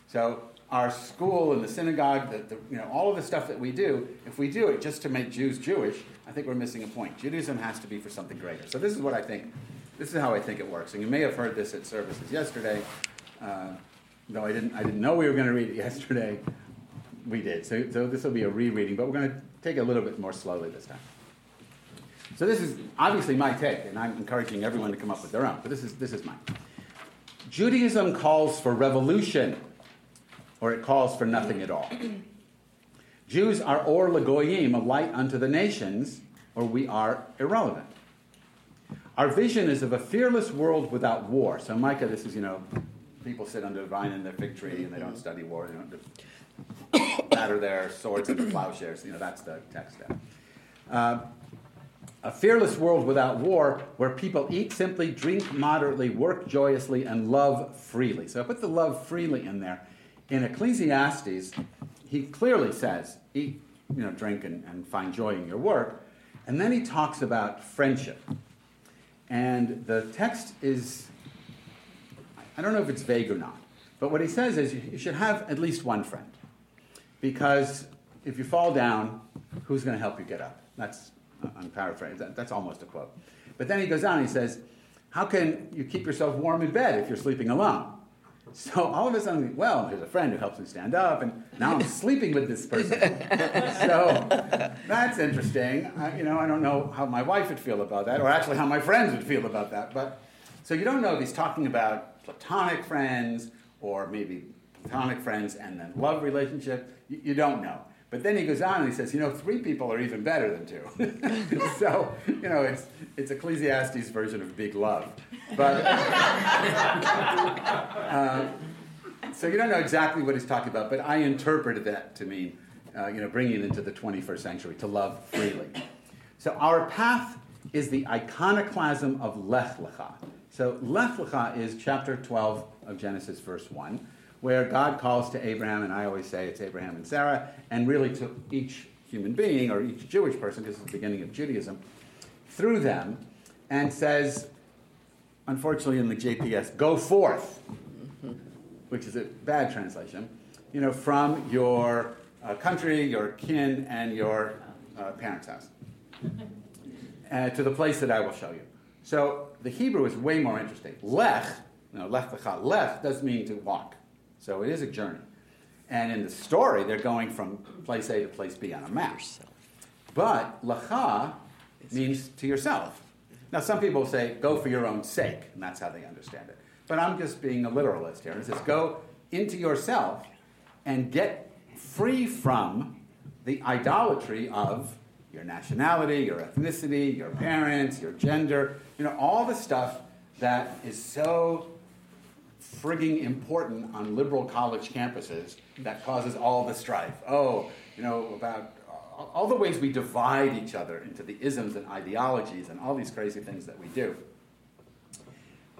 So our school and the synagogue, the, the, you know, all of the stuff that we do, if we do it just to make Jews Jewish, I think we're missing a point. Judaism has to be for something greater. So this is what I think. This is how I think it works. And you may have heard this at services yesterday. Uh, though I didn't, I didn't know we were going to read it yesterday. We did. So, so this will be a rereading, but we're going to take it a little bit more slowly this time. So this is obviously my take, and I'm encouraging everyone to come up with their own, but this is, this is mine. Judaism calls for revolution, or it calls for nothing at all. Jews are or lagoyim, a light unto the nations, or we are irrelevant. Our vision is of a fearless world without war. So, Micah, this is, you know, people sit under the vine and their fig tree and they don't study war, they don't batter their swords into plowshares. You know, that's the text there. Uh, a fearless world without war, where people eat simply, drink moderately, work joyously, and love freely. So I put the love freely in there. In Ecclesiastes, he clearly says, eat, you know, drink, and, and find joy in your work. And then he talks about friendship. And the text is, I don't know if it's vague or not, but what he says is you should have at least one friend. Because if you fall down, who's going to help you get up? That's I'm paraphrasing, that, that's almost a quote. But then he goes on, he says, How can you keep yourself warm in bed if you're sleeping alone? So all of a sudden, well, there's a friend who helps me stand up, and now I'm sleeping with this person. so that's interesting. I, you know, I don't know how my wife would feel about that, or actually how my friends would feel about that. But so you don't know if he's talking about platonic friends or maybe platonic friends and then love relationship. You, you don't know. But then he goes on and he says, you know, three people are even better than two. so, you know, it's, it's Ecclesiastes' version of big love. But, uh, so you don't know exactly what he's talking about, but I interpreted that to mean, uh, you know, bringing it into the 21st century, to love freely. So our path is the iconoclasm of Lech Lecha. So Lech Lecha is chapter 12 of Genesis, verse 1 where God calls to Abraham, and I always say it's Abraham and Sarah, and really to each human being or each Jewish person, because it's the beginning of Judaism, through them, and says, unfortunately in the JPS, go forth, which is a bad translation, you know, from your uh, country, your kin, and your uh, parents' house, uh, to the place that I will show you. So the Hebrew is way more interesting. Lech, know, lech lecha, lech does mean to walk. So it is a journey. And in the story, they're going from place A to place B on a map. But lacha means to yourself. Now, some people say, go for your own sake, and that's how they understand it. But I'm just being a literalist here. It says, go into yourself and get free from the idolatry of your nationality, your ethnicity, your parents, your gender, you know, all the stuff that is so frigging important on liberal college campuses that causes all the strife. Oh, you know, about all the ways we divide each other into the isms and ideologies and all these crazy things that we do.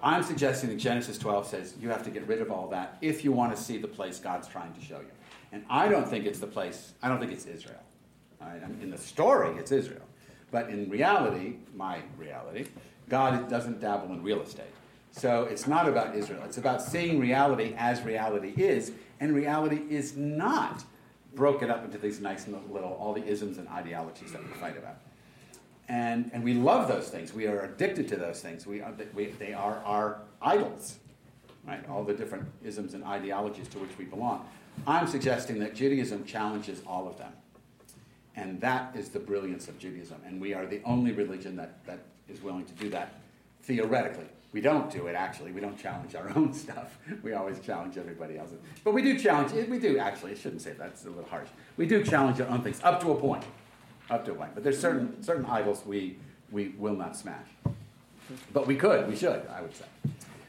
I'm suggesting that Genesis 12 says you have to get rid of all that if you want to see the place God's trying to show you. And I don't think it's the place, I don't think it's Israel. In the story, it's Israel. But in reality, my reality, God doesn't dabble in real estate. So it's not about Israel. It's about seeing reality as reality is, and reality is not broken up into these nice little, all the isms and ideologies that we fight about. And, and we love those things. We are addicted to those things. We, we, they are our idols, right? All the different isms and ideologies to which we belong. I'm suggesting that Judaism challenges all of them. And that is the brilliance of Judaism. And we are the only religion that, that is willing to do that theoretically. We don't do it actually. We don't challenge our own stuff. We always challenge everybody else's. But we do challenge. We do actually. I shouldn't say that. A little harsh. We do challenge our own things up to a point. Up to a point. But there's certain certain idols we we will not smash. But we could. We should. I would say.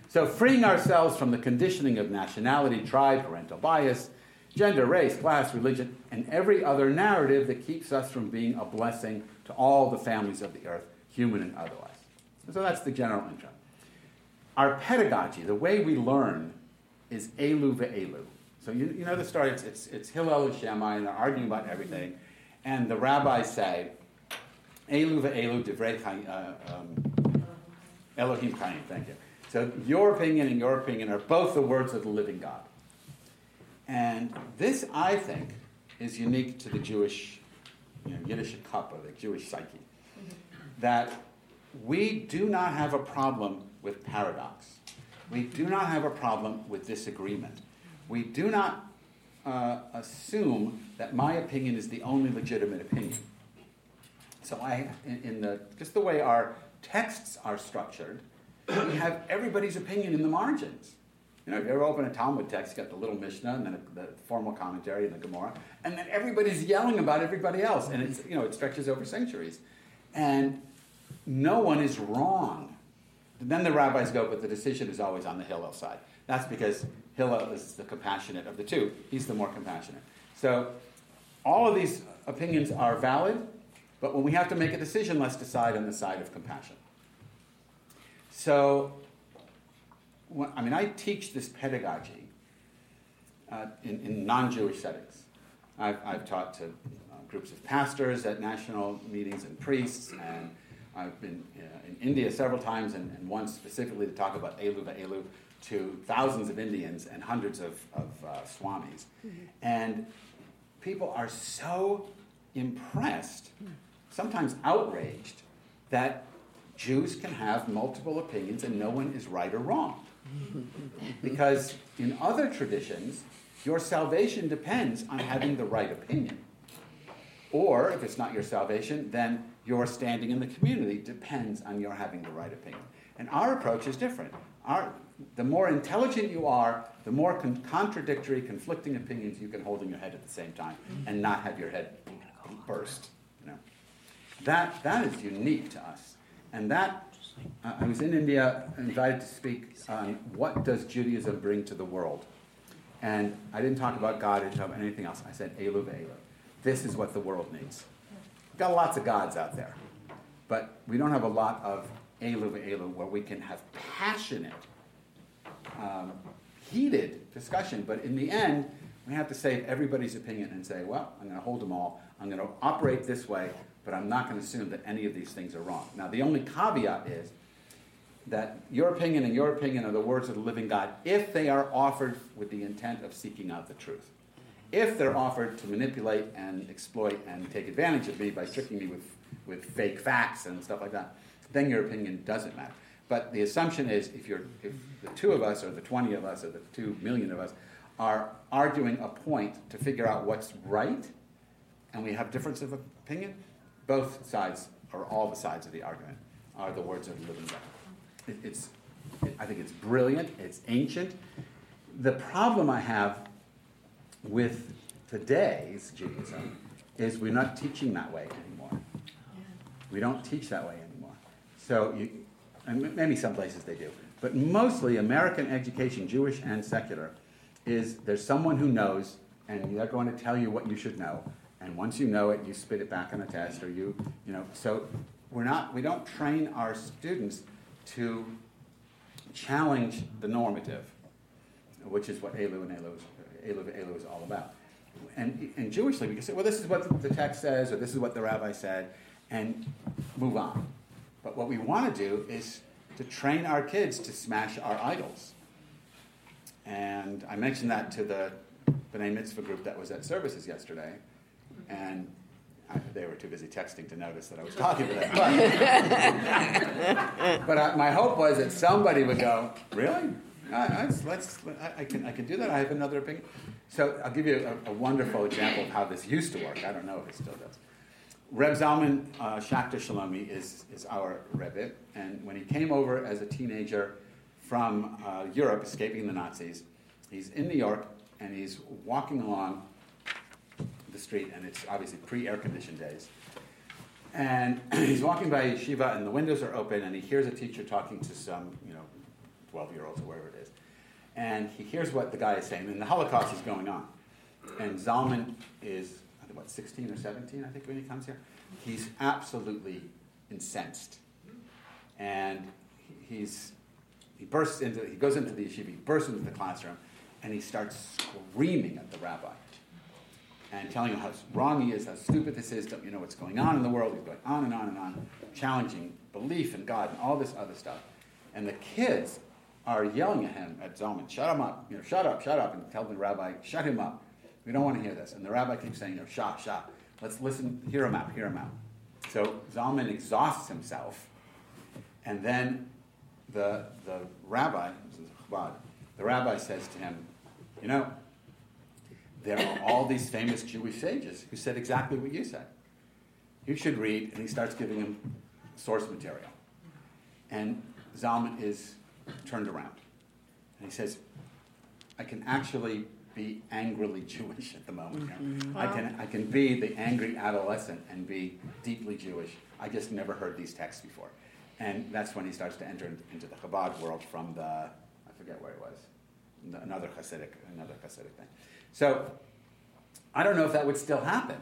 So freeing ourselves from the conditioning of nationality, tribe, parental bias, gender, race, class, religion, and every other narrative that keeps us from being a blessing to all the families of the earth, human and otherwise. So that's the general intro. Our pedagogy, the way we learn, is elu ve'elu. So you, you know the story, it's, it's, it's Hillel and Shammai, and they're arguing about everything. And the rabbis say, elu ve'elu divrei uh, um, Elohim chayim, thank you. So your opinion and your opinion are both the words of the living God. And this, I think, is unique to the Jewish, you know, Yiddish or the Jewish psyche. That we do not have a problem with paradox. We do not have a problem with disagreement. We do not uh, assume that my opinion is the only legitimate opinion. So I, in, in the just the way our texts are structured, we have everybody's opinion in the margins. You know, if you ever open a Talmud text, you got the little Mishnah and then a, the formal commentary and the Gemara, and then everybody's yelling about everybody else, and it's you know it stretches over centuries, and no one is wrong. Then the rabbis go, but the decision is always on the Hillel side. That's because Hillel is the compassionate of the two. He's the more compassionate. So all of these opinions are valid, but when we have to make a decision, let's decide on the side of compassion. So, I mean, I teach this pedagogy uh, in, in non Jewish settings. I've, I've taught to uh, groups of pastors at national meetings and priests, and I've been uh, in India several times, and, and once specifically to talk about Elu Elu to thousands of Indians and hundreds of, of uh, swamis. Mm-hmm. And people are so impressed, sometimes outraged, that Jews can have multiple opinions and no one is right or wrong. because in other traditions, your salvation depends on having the right opinion. Or if it's not your salvation, then your standing in the community depends on your having the right opinion. And our approach is different. Our, the more intelligent you are, the more con- contradictory, conflicting opinions you can hold in your head at the same time and not have your head burst. You know? that, that is unique to us. And that, uh, I was in India invited to speak on what does Judaism bring to the world. And I didn't talk about God, I didn't talk about anything else. I said, Elu Elu. This is what the world needs. Got lots of gods out there, but we don't have a lot of Elu Elu where we can have passionate um, heated discussion, but in the end, we have to save everybody's opinion and say, well, I'm going to hold them all. I'm going to operate this way, but I'm not going to assume that any of these things are wrong. Now, the only caveat is that your opinion and your opinion are the words of the living God if they are offered with the intent of seeking out the truth. If they're offered to manipulate and exploit and take advantage of me by tricking me with, with fake facts and stuff like that, then your opinion doesn't matter. But the assumption is if, you're, if the two of us, or the 20 of us, or the 2 million of us, are arguing a point to figure out what's right, and we have difference of opinion, both sides, or all the sides of the argument, are the words of the living God. It, it's, it, I think it's brilliant, it's ancient. The problem I have with today's Judaism is we're not teaching that way anymore. We don't teach that way anymore. So you, and maybe some places they do, but mostly American education, Jewish and secular, is there's someone who knows, and they're going to tell you what you should know, and once you know it, you spit it back on a test, or you, you know. So we're not, we don't train our students to challenge the normative, which is what Elu and Elu, Elu, Elu is all about. And, and Jewishly, we can say, well, this is what the text says, or this is what the rabbi said, and move on. But what we want to do is to train our kids to smash our idols. And I mentioned that to the B'nai Mitzvah group that was at services yesterday, and I, they were too busy texting to notice that I was talking to them. But, but I, my hope was that somebody would go, "Really? Let's, let's, I, I, can, I can do that. I have another opinion." So I'll give you a, a wonderful example of how this used to work. I don't know if it still does. Reb Zalman uh, Schachter Shalomi is, is our Rebbe, and when he came over as a teenager from uh, Europe, escaping the Nazis, he's in New York and he's walking along the street, and it's obviously pre-air conditioned days. And he's walking by yeshiva, and the windows are open, and he hears a teacher talking to some, 12 year olds or whatever it is. And he hears what the guy is saying, and the Holocaust is going on. And Zalman is I think, what, 16 or 17, I think, when he comes here. He's absolutely incensed. And he's, he bursts into, he goes into the yeshiva, he bursts into the classroom, and he starts screaming at the rabbi and telling him how wrong he is, how stupid this is, don't you know what's going on in the world. He's going on and on and on, challenging belief in God and all this other stuff. And the kids are yelling at him, at Zalman, shut him up, you know, shut up, shut up, and tell the rabbi, shut him up. We don't want to hear this. And the rabbi keeps saying, no, shah, shah. Let's listen, hear him out, hear him out. So Zalman exhausts himself, and then the, the rabbi, the rabbi says to him, you know, there are all these famous Jewish sages who said exactly what you said. You should read, and he starts giving him source material. And Zalman is turned around. And he says, I can actually be angrily Jewish at the moment. Mm-hmm. Wow. I can I can be the angry adolescent and be deeply Jewish. I just never heard these texts before, and that's when he starts to enter into the Chabad world from the I forget where it was, another Hasidic, another Hasidic thing. So I don't know if that would still happen.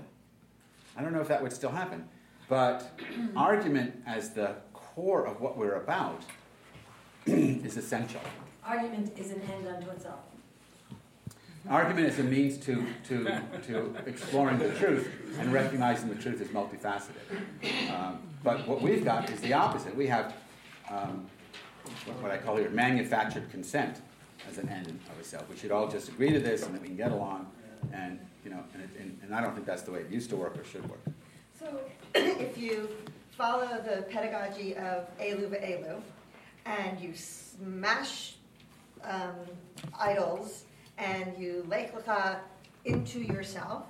I don't know if that would still happen. But argument as the core of what we're about is essential. Argument is an end unto itself. Argument is a means to, to, to exploring the truth and recognizing the truth is multifaceted. Um, but what we've got is the opposite. We have um, what I call here manufactured consent as an end of itself. We should all just agree to this and that we can get along. And, you know, and, it, and, and I don't think that's the way it used to work or should work. So if you follow the pedagogy of Elu Elu and you smash um, idols and you lake into yourself,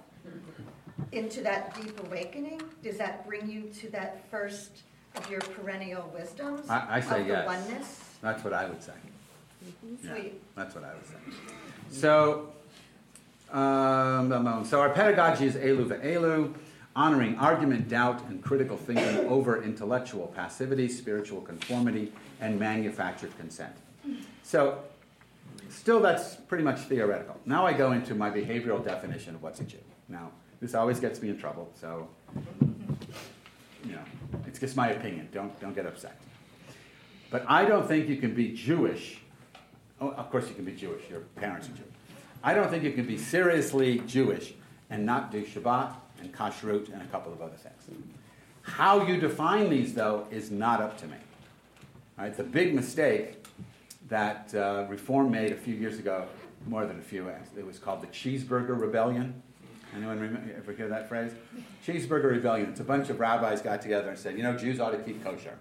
into that deep awakening, does that bring you to that first of your perennial wisdoms? I, I say of yes. The oneness? That's what I would say. Mm-hmm. Yeah, Sweet. that's what I would say. So, um, so our pedagogy is elu elu, honoring argument, doubt, and critical thinking over intellectual passivity, spiritual conformity, and manufactured consent. So, still, that's pretty much theoretical. Now I go into my behavioral definition of what's a Jew. Now, this always gets me in trouble, so you know, it's just my opinion. Don't don't get upset. But I don't think you can be Jewish. Oh, of course, you can be Jewish. Your parents are Jewish. I don't think you can be seriously Jewish and not do Shabbat and Kashrut and a couple of other things. How you define these, though, is not up to me. Right, the big mistake that uh, Reform made a few years ago, more than a few, it was called the Cheeseburger Rebellion. Anyone remember, ever hear that phrase? Cheeseburger Rebellion. It's a bunch of rabbis got together and said, you know, Jews ought to keep kosher.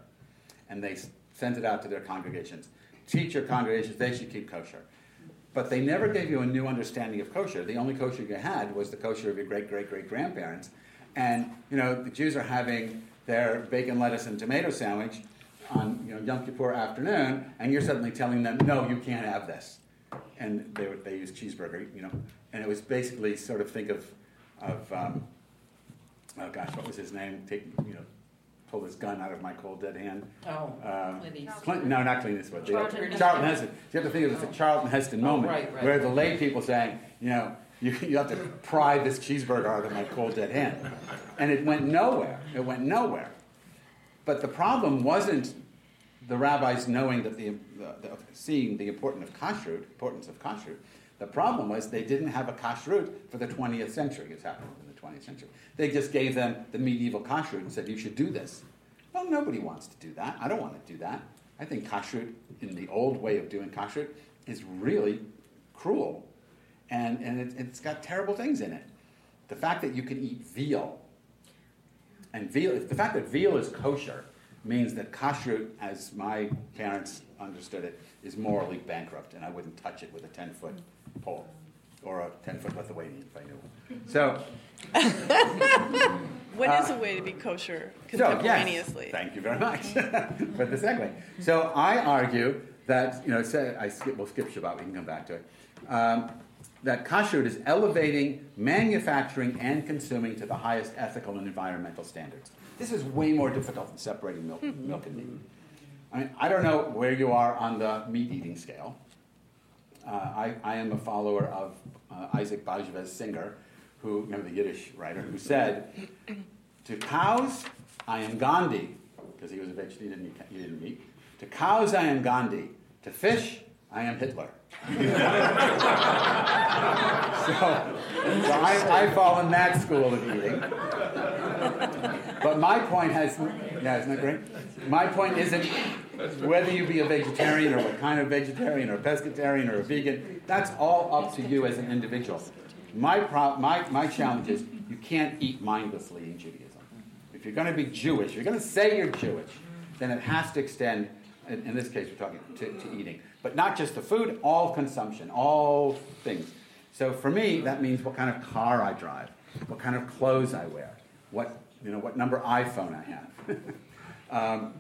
And they sent it out to their congregations. Teach your congregations they should keep kosher. But they never gave you a new understanding of kosher. The only kosher you had was the kosher of your great great great grandparents. And you know, the Jews are having their bacon, lettuce, and tomato sandwich on you know, Yom Kippur afternoon, and you're suddenly telling them, no, you can't have this. And they, they use cheeseburger, you know. And it was basically sort of think of, of um, oh gosh, what was his name? Take, you know, pull his gun out of my cold dead hand. Oh, Um, Clint no, not Clint Eastwood. The- Charlton Charlton Heston. Heston. You have to think of it as a Charlton Heston Oh, moment, right, right. where the lay people saying, you know, you, you have to pry this cheeseburger out of my cold dead hand, and it went nowhere. It went nowhere. But the problem wasn't the rabbis knowing that the, the, the seeing the importance of kashrut, importance of kashrut. The problem was they didn't have a kashrut for the 20th century. It's happened in the 20th century. They just gave them the medieval kashrut and said, you should do this. Well, nobody wants to do that. I don't want to do that. I think kashrut, in the old way of doing kashrut, is really cruel. And, and it, it's got terrible things in it. The fact that you can eat veal, and veal, the fact that veal is kosher means that kashrut, as my parents understood it, is morally bankrupt, and I wouldn't touch it with a 10 foot pole or a 10 foot Lithuanian if I knew one. So, What is Uh, a way to be kosher contemporaneously? So, yes, thank you very much for the segue. So I argue that, you know, say, I skip, we'll skip Shabbat, we can come back to it, um, that kashrut is elevating manufacturing and consuming to the highest ethical and environmental standards. This is way more difficult than separating milk, milk and meat. I mean, I don't know where you are on the meat eating scale. Uh, I, I am a follower of uh, Isaac Bashevis Singer, who, remember the Yiddish writer, who said, To cows, I am Gandhi, because he was a vegetarian, he didn't, eat, he didn't eat. To cows, I am Gandhi. To fish, I am Hitler. so, so I, I fall in that school of eating. But my point has, yeah, isn't that great? My point isn't whether you be a vegetarian or what kind of vegetarian or pescatarian or a vegan. That's all up to you as an individual. My, pro- my, my challenge is you can't eat mindlessly in Judaism. If you're going to be Jewish, you're going to say you're Jewish, then it has to extend, in, in this case, we're talking to, to eating. But not just the food, all consumption, all things. So for me, that means what kind of car I drive, what kind of clothes I wear, what, you know, what number iPhone I have. um,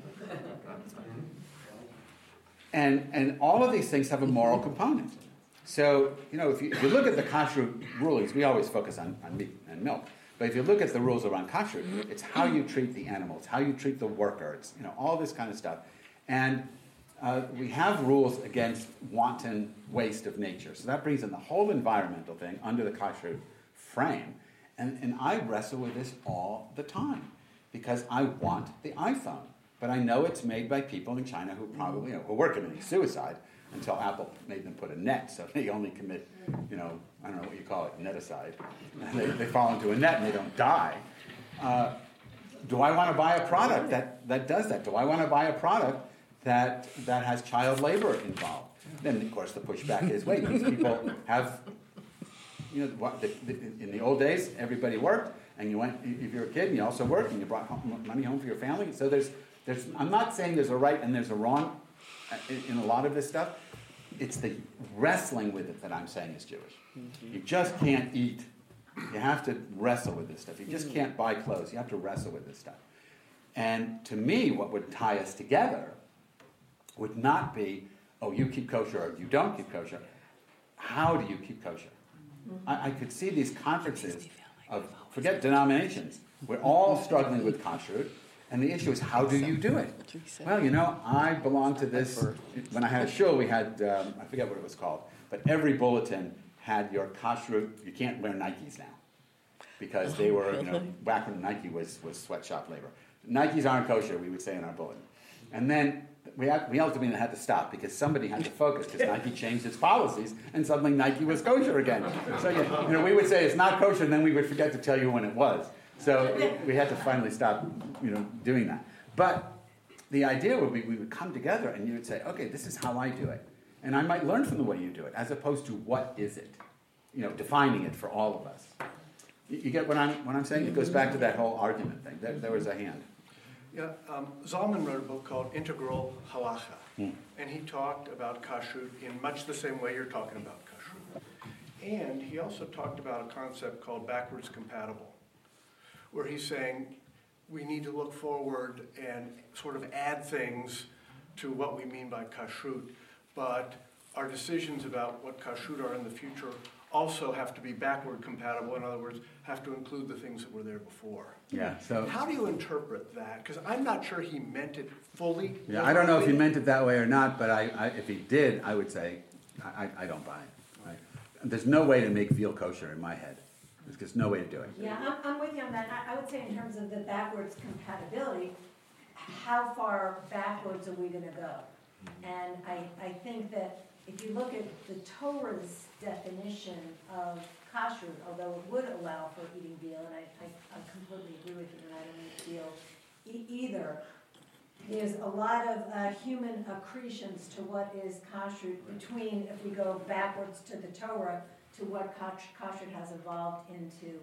and, and all of these things have a moral component. So, you know, if you, if you look at the kashrut rulings, we always focus on, on meat and milk. But if you look at the rules around kashrut, it's how you treat the animals, how you treat the worker, it's, you know, all this kind of stuff. And uh, we have rules against wanton waste of nature. So that brings in the whole environmental thing under the kashrut frame. And, and I wrestle with this all the time because I want the iPhone. But I know it's made by people in China who probably, you know, who were committing suicide until Apple made them put a net, so they only commit, you know, I don't know what you call it, neticide. And they, they fall into a net and they don't die. Uh, do I want to buy a product that, that does that? Do I want to buy a product that, that has child labor involved? Then, of course, the pushback is wait, these people have, you know, what, the, the, in the old days, everybody worked, and you went, if you're a kid and you also worked and you brought home, money home for your family. So there's, there's, I'm not saying there's a right and there's a wrong uh, in, in a lot of this stuff. It's the wrestling with it that I'm saying is Jewish. You just can't eat. You have to wrestle with this stuff. You just can't buy clothes. You have to wrestle with this stuff. And to me, what would tie us together would not be, oh, you keep kosher or you don't keep kosher. How do you keep kosher? I, I could see these conferences of, forget denominations, we're all struggling with kashrut. And the issue is, how do you do it? Well, you know, I belong to this. When I had a shul, we had, um, I forget what it was called, but every bulletin had your kashrut. You can't wear Nikes now because they were, you know, back when Nike was, was sweatshop labor. Nikes aren't kosher, we would say in our bulletin. And then we, had, we ultimately had to stop because somebody had to focus because Nike changed its policies and suddenly Nike was kosher again. So, you know, we would say it's not kosher and then we would forget to tell you when it was. So we had to finally stop, you know, doing that. But the idea would be we would come together and you would say, okay, this is how I do it. And I might learn from the way you do it, as opposed to what is it? You know, defining it for all of us. You, you get what I'm, what I'm saying? It goes back to that whole argument thing. There, there was a hand. Yeah, um, Zalman wrote a book called Integral Halacha, Hmm. and he talked about kashrut in much the same way you're talking about kashrut. And he also talked about a concept called backwards compatible, where he's saying we need to look forward and sort of add things to what we mean by kashrut, but our decisions about what kashrut are in the future also have to be backward compatible. In other words, have to include the things that were there before. Yeah, so. How do you interpret that? Because I'm not sure he meant it fully. Yeah, I don't know if he meant it that way or not, but I, I, if he did, I would say, I, I- I don't buy it. Right? There's no way to make veal kosher in my head. There's just no way to do it. Yeah, I'm, I'm with you on that. I, I would say in terms of the backwards compatibility, how far backwards are we gonna go? Mm-hmm. And I, I think that if you look at the Torah's definition of kashrut, although it would allow for eating veal, and I, I, I completely agree with you, and I don't eat veal e- either, there's a lot of uh, human accretions to what is kashrut between, if we go backwards to the Torah, to what kash- kashrut has evolved into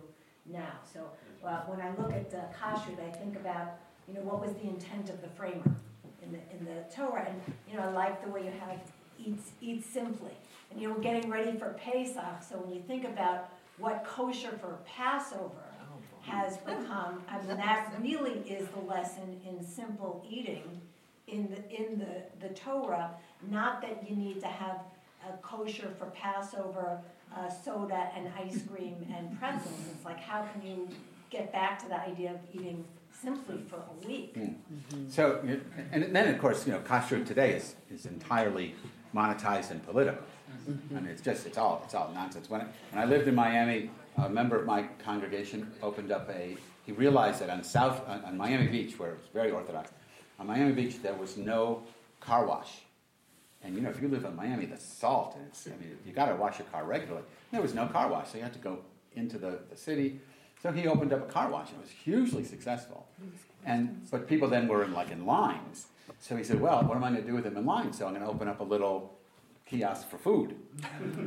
now. So uh, when I look at uh, kashrut, I think about, you know, what was the intent of the framer in the, in the Torah? And, you know, I like the way you have eat, eat simply. And, you know, we're getting ready for Pesach, so when you think about what kosher for Passover has become, I mean, that really is the lesson in simple eating in the, in the, the Torah. Not that you need to have a kosher for Passover, uh, soda and ice cream and pretzels. It's like, how can you get back to the idea of eating simply for a week? So, and then of course, you know, kosher today is, is entirely monetized and political. Mm-hmm. I mean, it's just, it's all, it's all nonsense. When I, when I lived in Miami, a member of my congregation opened up a, he realized that on South, on, on Miami Beach, where it's very orthodox, on Miami Beach there was no car wash. And you know, if you live in Miami, the salt, and it's, I mean, you got to wash your car regularly. There was no car wash, so you had to go into the, the city. So he opened up a car wash, and it was hugely successful. And but people then were in like in lines. So he said, "Well, what am I going to do with them in line? So I'm going to open up a little kiosk for food."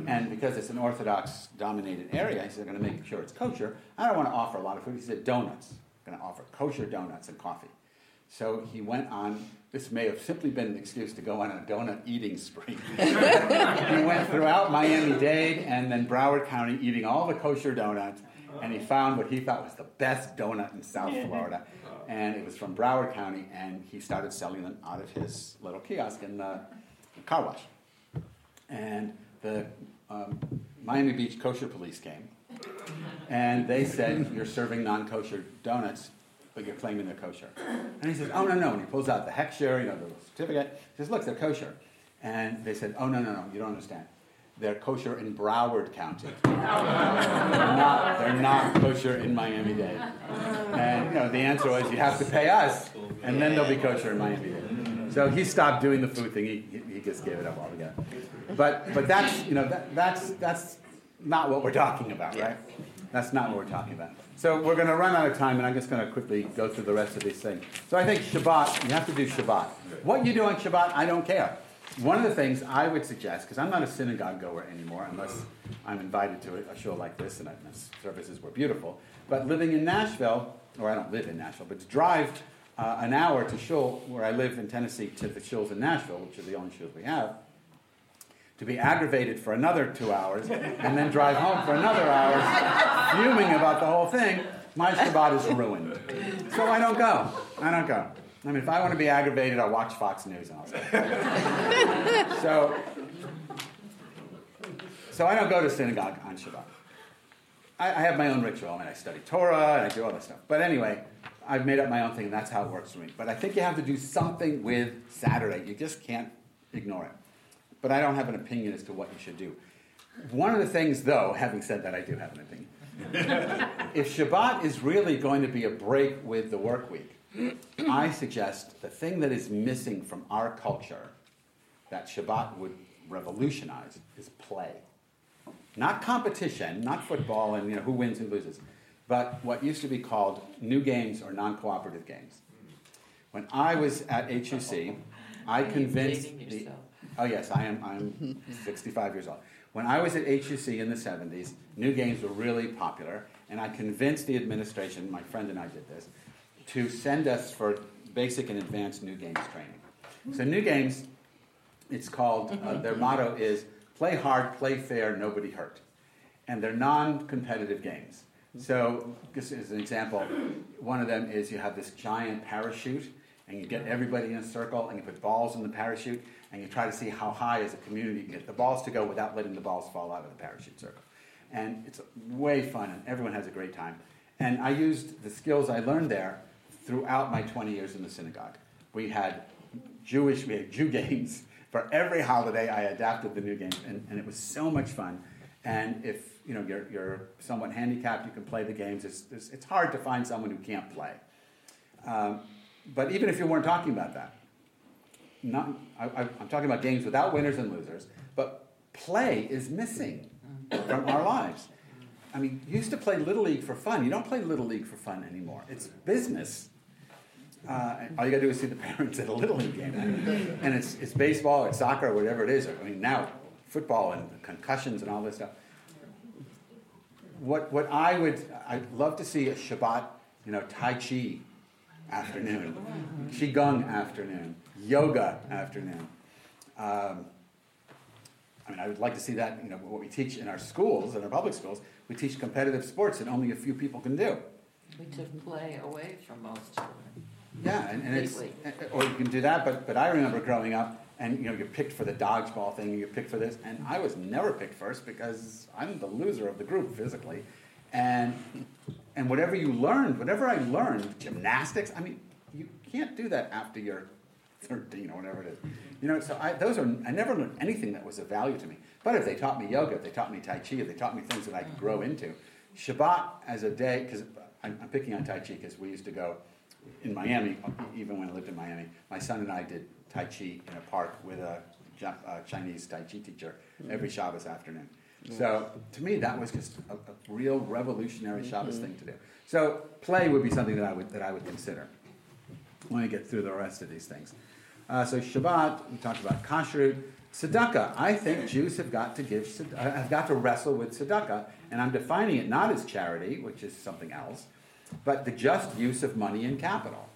and because it's an Orthodox dominated area, he said, "I'm going to make sure it's kosher. I don't want to offer a lot of food." He said, "Donuts. I'm going to offer kosher donuts and coffee." So he went on. This may have simply been an excuse to go on a donut eating spree. he went throughout Miami-Dade and then Broward County eating all the kosher donuts, and he found what he thought was the best donut in South Florida. And it was from Broward County, and he started selling them out of his little kiosk in the car wash. And the um, Miami Beach kosher police came, and they said, "You're serving non-kosher donuts. but you're claiming they're kosher. And he says, oh, no, no. And he pulls out the hechsher, you know, the certificate. He says, look, they're kosher. And they said, oh, no, no, no, you don't understand. They're kosher in Broward County. they're, not, they're not kosher in Miami-Dade. And, you know, the answer was, you have to pay us, and then they'll be kosher in Miami-Dade. So he stopped doing the food thing. He, he just gave it up altogether. But, but that's, you know, that, that's, that's not what we're talking about, right? That's not what we're talking about. So we're going to run out of time, and I'm just going to quickly go through the rest of these things. So I think Shabbat, you have to do Shabbat. What you do on Shabbat, I don't care. One of the things I would suggest, because I'm not a synagogue goer anymore, unless I'm invited to a show like this, and the services were beautiful. But living in Nashville, or I don't live in Nashville, but to drive uh, an hour to shul, where I live in Tennessee, to the shuls in Nashville, which are the only shuls we have, to be aggravated for another two hours, and then drive home for another hour, fuming about the whole thing, my Shabbat is ruined. So I don't go. I don't go. I mean, if I want to be aggravated, I'll watch Fox News and I'll say. so, so I don't go to synagogue on Shabbat. I, I have my own ritual. I mean, I study Torah and I do all this stuff. But anyway, I've made up my own thing, and that's how it works for me. But I think you have to do something with Saturday. You just can't ignore it but I don't have an opinion as to what you should do. One of the things, though, having said that, I do have an opinion. if Shabbat is really going to be a break with the work week, I suggest the thing that is missing from our culture that Shabbat would revolutionize is play. Not competition, not football and you know, who wins and loses, but what used to be called new games or non cooperative games. When I was at HUC, I convinced the, Oh yes, I am. I'm 65 years old. When I was at HUC in the 70s, new games were really popular, and I convinced the administration, my friend and I did this, to send us for basic and advanced new games training. So new games, it's called. Uh, their motto is "Play hard, play fair, nobody hurt," and they're non-competitive games. So, just as an example, one of them is you have this giant parachute, and you get everybody in a circle, and you put balls in the parachute, and you try to see how high as a community you get the balls to go without letting the balls fall out of the parachute circle. And it's way fun, and everyone has a great time. And I used the skills I learned there throughout my 20 years in the synagogue. We had Jewish, we had Jew games. For every holiday, I adapted the new games, and, and it was so much fun. And if you know you're, you're somewhat handicapped, you can play the games. It's, it's, it's hard to find someone who can't play. Um, but even if you weren't talking about that, not, I, am talking about games without winners and losers, but play is missing from our lives. I mean, you used to play Little League for fun. You don't play Little League for fun anymore. It's business. Uh, all you got to do is see the parents at a Little League game. And it's, it's baseball it's soccer whatever it is. I mean, now football and concussions and all this stuff. What, what I would, I'd love to see a Shabbat, you know, Tai Chi afternoon, Qigong afternoon yoga afternoon. Um, I mean, I would like to see that, you know, what we teach in our schools, in our public schools, we teach competitive sports that only a few people can do. We took play away from most children. Yeah, and, and it's, or you can do that, but, but I remember growing up, and you know, you're picked for the dodgeball thing, and you're picked for this, and I was never picked first because I'm the loser of the group physically. And, and whatever you learned, whatever I learned, gymnastics, I mean, you can't do that after you're 13 or whatever it is. You know, so I, those are, I never learned anything that was of value to me. But if they taught me yoga, if they taught me Tai Chi, if they taught me things that I could grow into, Shabbat as a day, because I'm, I'm, picking on Tai Chi because we used to go in Miami, even when I lived in Miami, my son and I did Tai Chi in a park with a, a Chinese Tai Chi teacher every Shabbos afternoon. So to me, that was just a, a real revolutionary Shabbos mm-hmm. thing to do. So play would be something that I would, that I would consider when I get through the rest of these things. Uh, so Shabbat, we talked about kashrut. Tzedakah, I think Jews have got to give, have got to wrestle with tzedakah, and I'm defining it not as charity, which is something else, but the just use of money and capital.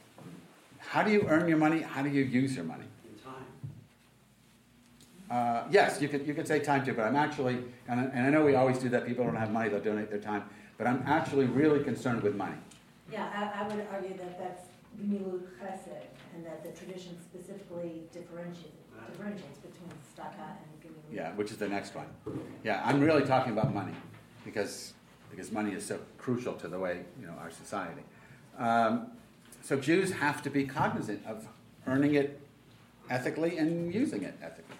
How do you earn your money? How do you use your money? In time. Uh, yes, you could, you could say time too, but I'm actually, and I, and I know we always do that, people don't have money, they'll donate their time, but I'm actually really concerned with money. Yeah, I, I would argue that that's gemilut chesed, and that the tradition specifically differentiates, differentiates between tzedakah and gemilut. Yeah, which is the next one. Yeah, I'm really talking about money because because money is so crucial to the way you know our society. Um, so Jews have to be cognizant of earning it ethically and using it ethically.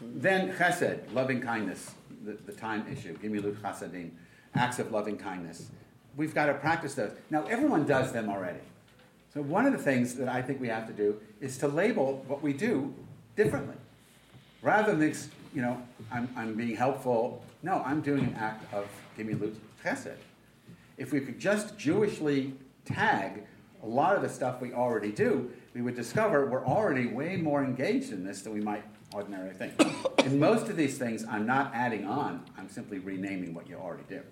Then chesed, loving kindness, the, the time issue, gimilut chasadim, acts of loving kindness. We've got to practice those. Now, everyone does them already. So one of the things that I think we have to do is to label what we do differently. Rather than, you know, I'm, I'm being helpful. No, I'm doing an act of gimilut chesed. If we could just Jewishly tag a lot of the stuff we already do, we would discover we're already way more engaged in this than we might ordinarily think. in most of these things, I'm not adding on, I'm simply renaming what you already do.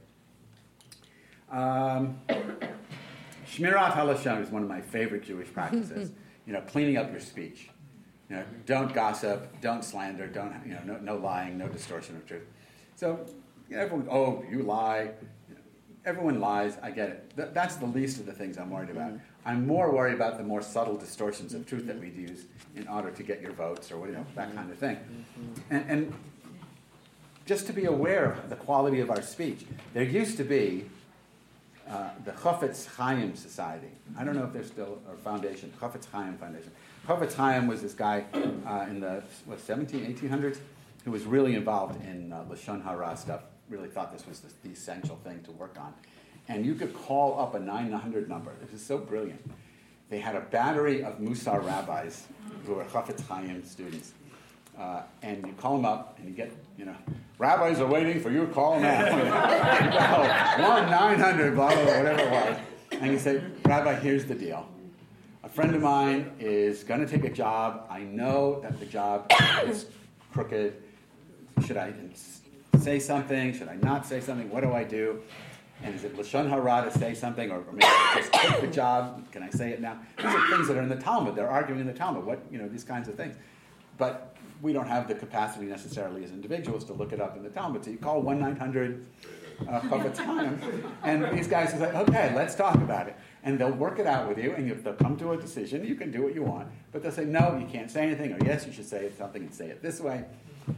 Um, Shmirat halashon is one of my favorite Jewish practices. you know, cleaning up your speech. You know, don't gossip, don't slander, don't you know, no, no lying, no distortion of truth. So you know, everyone, oh, you lie. Everyone lies. I get it. Th- that's the least of the things I'm worried about. I'm more worried about the more subtle distortions of truth that we'd use in order to get your votes or what you know, that kind of thing. And, and just to be aware of the quality of our speech. There used to be uh, the Chofetz Chaim Society. I don't know if there's still a foundation, Chofetz Chaim Foundation. Chofetz Chaim was this guy uh, in the what, 17, 1800s who was really involved in uh, Lashon Hara stuff, really thought this was the, the, essential thing to work on. And you could call up a 900 number. This is so brilliant. They had a battery of Musar rabbis who were Chofetz Chaim students. Uh, and you call them up and you get, you know, rabbis are waiting for your call now. One, 900, blah, blah, blah, whatever it was. And you say, Rabbi, here's the deal. A friend of mine is going to take a job. I know that the job is crooked. Should I say something? Should I not say something? What do I do? And is it Lashon Hara to say something, or, maybe just quit the job? Can I say it now? These are things that are in the Talmud. They're arguing in the Talmud. What you know, these kinds of things. But we don't have the capacity necessarily as individuals to look it up in the Talmud. So you call one nine hundred uh, Chaim, and these guys will say, "Okay, let's talk about it." And they'll work it out with you, and if they'll come to a decision. You can do what you want, but they'll say, "No, you can't say anything," or "Yes, you should say something and say it this way."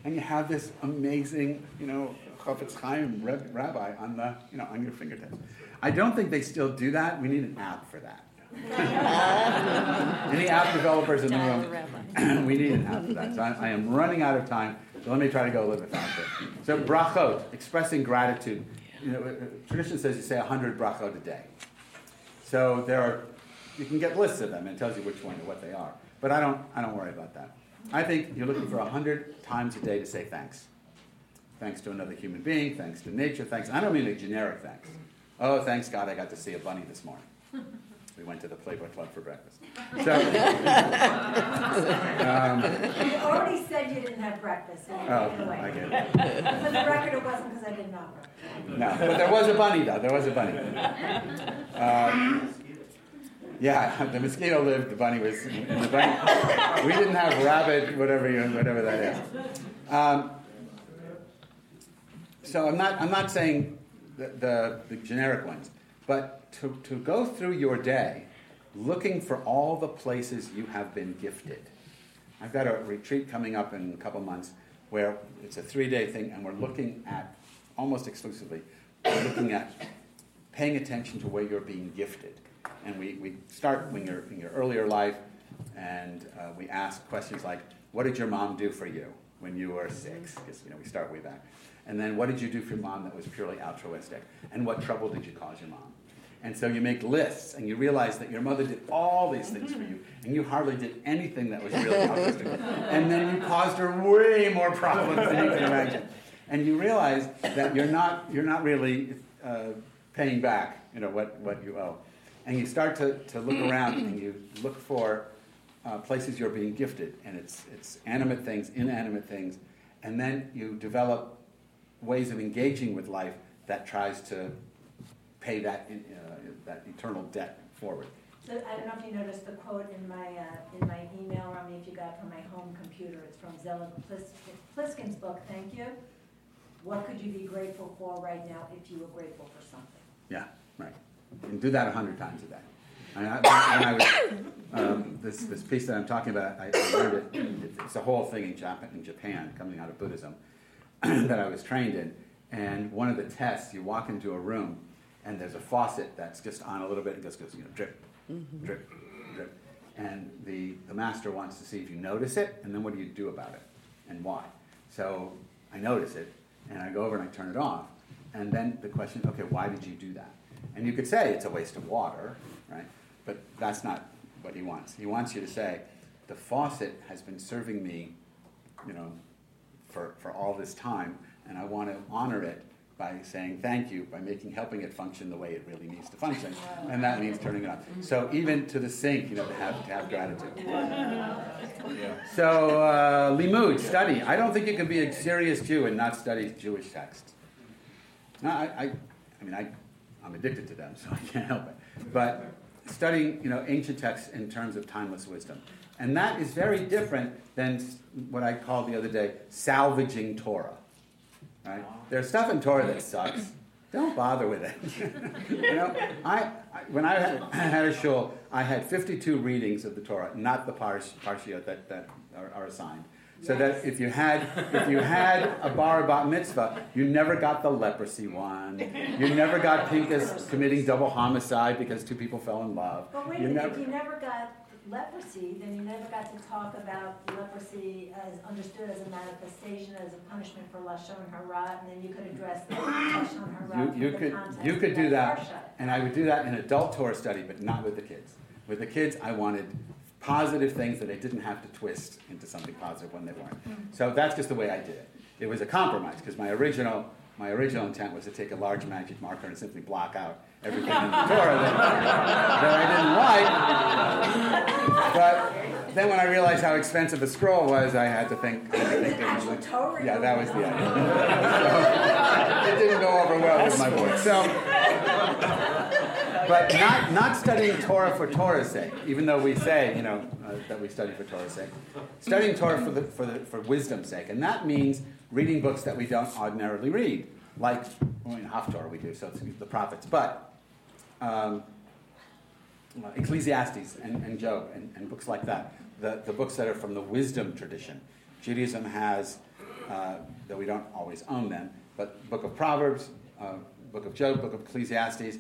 And you have this amazing, you know, Chofetz Chaim rabbi on the, you know, on your fingertips. I don't think they still do that. We need an app for that. Any app developers in the room? we need an app for that. So I, I, am running out of time. So let me try to go a little bit faster. So brachot, expressing gratitude. You know, uh, tradition says you say 100 brachot a day. So there are, you can get lists of them and it tells you which one and what they are. But I don't, I don't worry about that. I think you're looking for 100 times a day to say thanks. Thanks to another human being, thanks to nature, thanks. I don't mean a generic thanks. Oh, thanks God, I got to see a bunny this morning. We went to the Playboy Club for breakfast. So, um, you already said you didn't have breakfast. So oh, I get it. For the record, it wasn't because I did not breakfast. No, but there was a bunny, though. There was a bunny. Uh, yeah, the mosquito lived. The bunny was. In the bunny, we didn't have rabbit, whatever you, whatever that is. Um, so I'm not. I'm not saying the, the, the generic ones, but to, to go through your day looking for all the places you have been gifted. I've got a retreat coming up in a couple months where it's a three day thing, and we're looking at almost exclusively we're looking at paying attention to where you're being gifted. And we, we start when you're in your earlier life, and uh, we ask questions like, What did your mom do for you when you were six? Because you know, we start way back. And then, what did you do for your mom that was purely altruistic? And what trouble did you cause your mom? And so you make lists and you realize that your mother did all these things for you and you hardly did anything that was really altruistic. and then you caused her way more problems than you can imagine. And you realize that you're not, you're not really uh, paying back you know, what, what you owe. And you start to, to look around and you look for uh, places you're being gifted. And it's, it's animate things, inanimate things. And then you develop ways of engaging with life that tries to pay that, uh, that eternal debt forward. So I don't know if you noticed the quote in my, uh, in my email, Rami, if you got from my home computer. It's from Zelig Pliskin's book, Thank You. What could you be grateful for right now if you were grateful for something? Yeah, right. And do that a hundred times a day. I, when I was, um, this, this piece that I'm talking about, I, I learned it, it's a whole thing in Japan, in Japan, coming out of Buddhism, that I was trained in. And one of the tests, you walk into a room, and there's a faucet that's just on a little bit and just goes, you know, drip, mm-hmm. drip, drip. And the, the master wants to see if you notice it, and then what do you do about it, and why. So I notice it, and I go over and I turn it off. And then the question, okay, why did you do that? And you could say it's a waste of water, right? But that's not what he wants. He wants you to say, the faucet has been serving me, you know, for, for all this time, and I want to honor it by saying thank you, by making helping it function the way it really needs to function, and that means turning it on. So even to the sink, you know, to have to have gratitude. So uh, limud, study. I don't think you can be a serious Jew and not study Jewish texts. No, I, I, I mean, I, I'm addicted to them, so I can't help it. But studying, you know, ancient texts in terms of timeless wisdom. And that is very different than what I called the other day salvaging Torah. Right? There's stuff in Torah that sucks. Don't bother with it. you know, I, I when I had, I had, a shul, I had 52 readings of the Torah, not the parsh, parshiot that, that are, are assigned. So yes. that if you had if you had a bar bat mitzvah, you never got the leprosy one. You never got Pinchas committing double homicide because two people fell in love. But wait, you never, if you never got leprosy, then you never got to talk about leprosy as understood as a manifestation, as a punishment for lashon hara, and then you could address the lashon hara. You, you could you could do that, and I would do that in adult Torah study, but not with the kids. With the kids, I wanted positive things that I didn't have to twist into something positive when they weren't. Mm-hmm. So that's just the way I did it. It was a compromise because my original my original intent was to take a large magic marker and simply block out everything in the Torah that, that I didn't like. But then when I realized how expensive a scroll was, I had to think. Had to think differently. Yeah, that was the idea. so, it didn't go over well with my voice. So, but not not studying Torah for Torah's sake, even though we say you know uh, that we study for Torah's sake. Studying Torah for the, for the, for wisdom's sake, and that means reading books that we don't ordinarily read, like well, in Haftorah we do, so it's the prophets, but um, Ecclesiastes and, and Job and, and, books like that, the, the books that are from the wisdom tradition. Judaism has, uh, though we don't always own them, but Book of Proverbs, uh, Book of Job, Book of Ecclesiastes,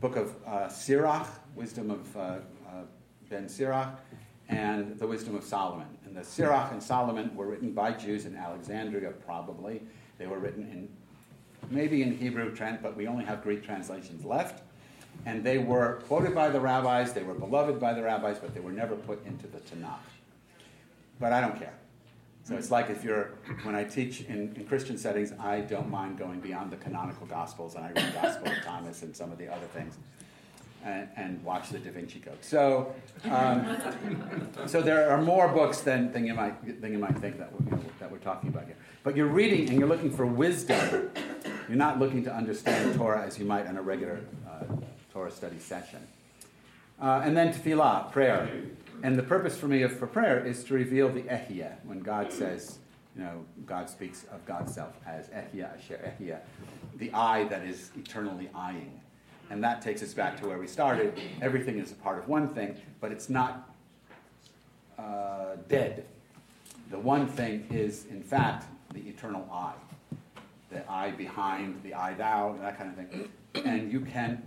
Book of uh, Sirach, Wisdom of uh, uh, Ben Sirach, and the Wisdom of Solomon. And the Sirach and Solomon were written by Jews in Alexandria, probably. They were written in maybe in Hebrew, but we only have Greek translations left. And they were quoted by the rabbis, they were beloved by the rabbis, but they were never put into the Tanakh. But I don't care. So it's like if you're, when I teach in, in Christian settings, I don't mind going beyond the canonical Gospels, and I read Gospel of Thomas and some of the other things, and, and watch the Da Vinci Code. So, um, so there are more books than, than, you, might, than you might think that we're, you know, that we're talking about here. But you're reading and you're looking for wisdom. You're not looking to understand Torah as you might on a regular uh, Torah study session. Uh, and then tefillah, prayer. And the purpose for me of, for prayer is to reveal the ehiyah, when God says, you know, God speaks of God's self as ehiyah, asher ehiyah, the eye that is eternally eyeing. And that takes us back to where we started. Everything is a part of one thing, but it's not uh, dead. The one thing is, in fact, the eternal eye. The eye behind, the eye thou, that kind of thing. And you can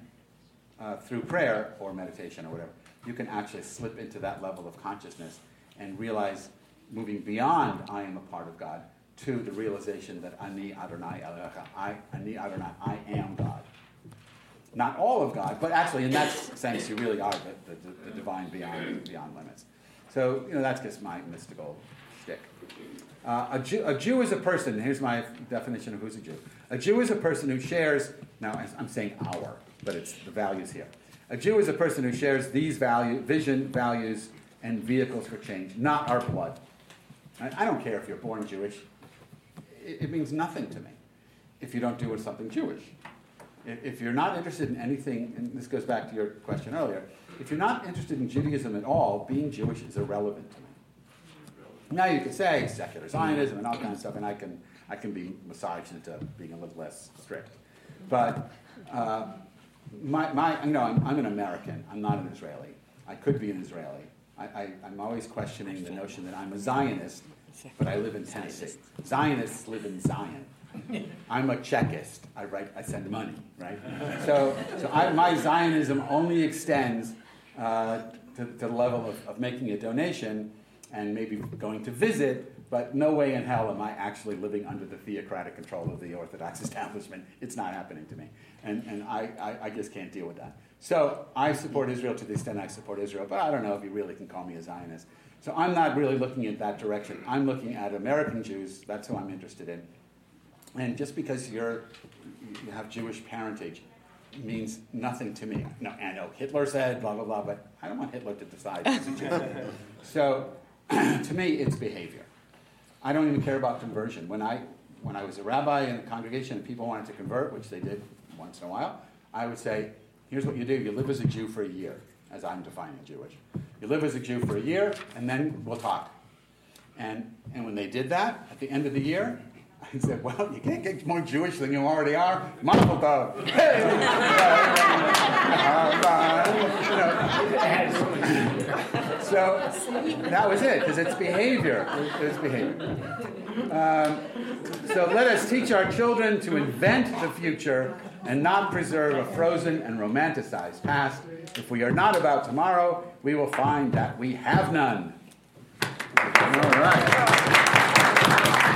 uh, through prayer or meditation or whatever, you can actually slip into that level of consciousness and realize moving beyond I am a part of God to the realization that Ani Adonai Elohecha, I, Ani Adonai, I am God. Not all of God, but actually in that sense you really are the, the, the divine beyond, beyond limits. So, you know, that's just my mystical stick. Uh, a, Jew, a Jew is a person, here's my definition of who's a Jew. A Jew is a person who shares, now I'm saying our, but it's the values here. A Jew is a person who shares these value, vision, values, and vehicles for change, not our blood. I don't care if you're born Jewish. It, means nothing to me if you don't do something Jewish. If you're not interested in anything, and this goes back to your question earlier, if you're not interested in Judaism at all, being Jewish is irrelevant to me. Now you could say secular Zionism and all kinds of stuff, and I can I can be massaged into being a little less strict. But uh, my, my, you know, I'm, I'm, an American. I'm not an Israeli. I could be an Israeli. I, I'm always questioning the notion that I'm a Zionist, but I live in Tennessee. Zionists live in Zion. I'm a Chekist. I write, I send money, right? So, so I, my Zionism only extends uh, to, to the level of, of making a donation and maybe going to visit, but no way in hell am I actually living under the theocratic control of the Orthodox establishment. It's not happening to me. And, and I, I, I just can't deal with that. So I support Israel to the extent I support Israel, but I don't know if you really can call me a Zionist. So I'm not really looking at that direction. I'm looking at American Jews. That's who I'm interested in. And just because you're, you have Jewish parentage means nothing to me. No, I know Hitler said blah, blah, blah, but I don't want Hitler to decide. so to me, it's behavior. I don't even care about conversion. When I, when I was a rabbi in a congregation and people wanted to convert, which they did once in a while, I would say, here's what you do. You live as a Jew for a year, as I'm defining Jewish. You live as a Jew for a year, and then we'll talk. And, and when they did that, at the end of the year, I said, well, you can't get more Jewish than you already are. Mazel tov. Hey! Uh, uh, so that was it, because it's behavior. It's behavior. Um, so let us teach our children to invent the future and not preserve a frozen and romanticized past. If we are not about tomorrow, we will find that we have none. All right.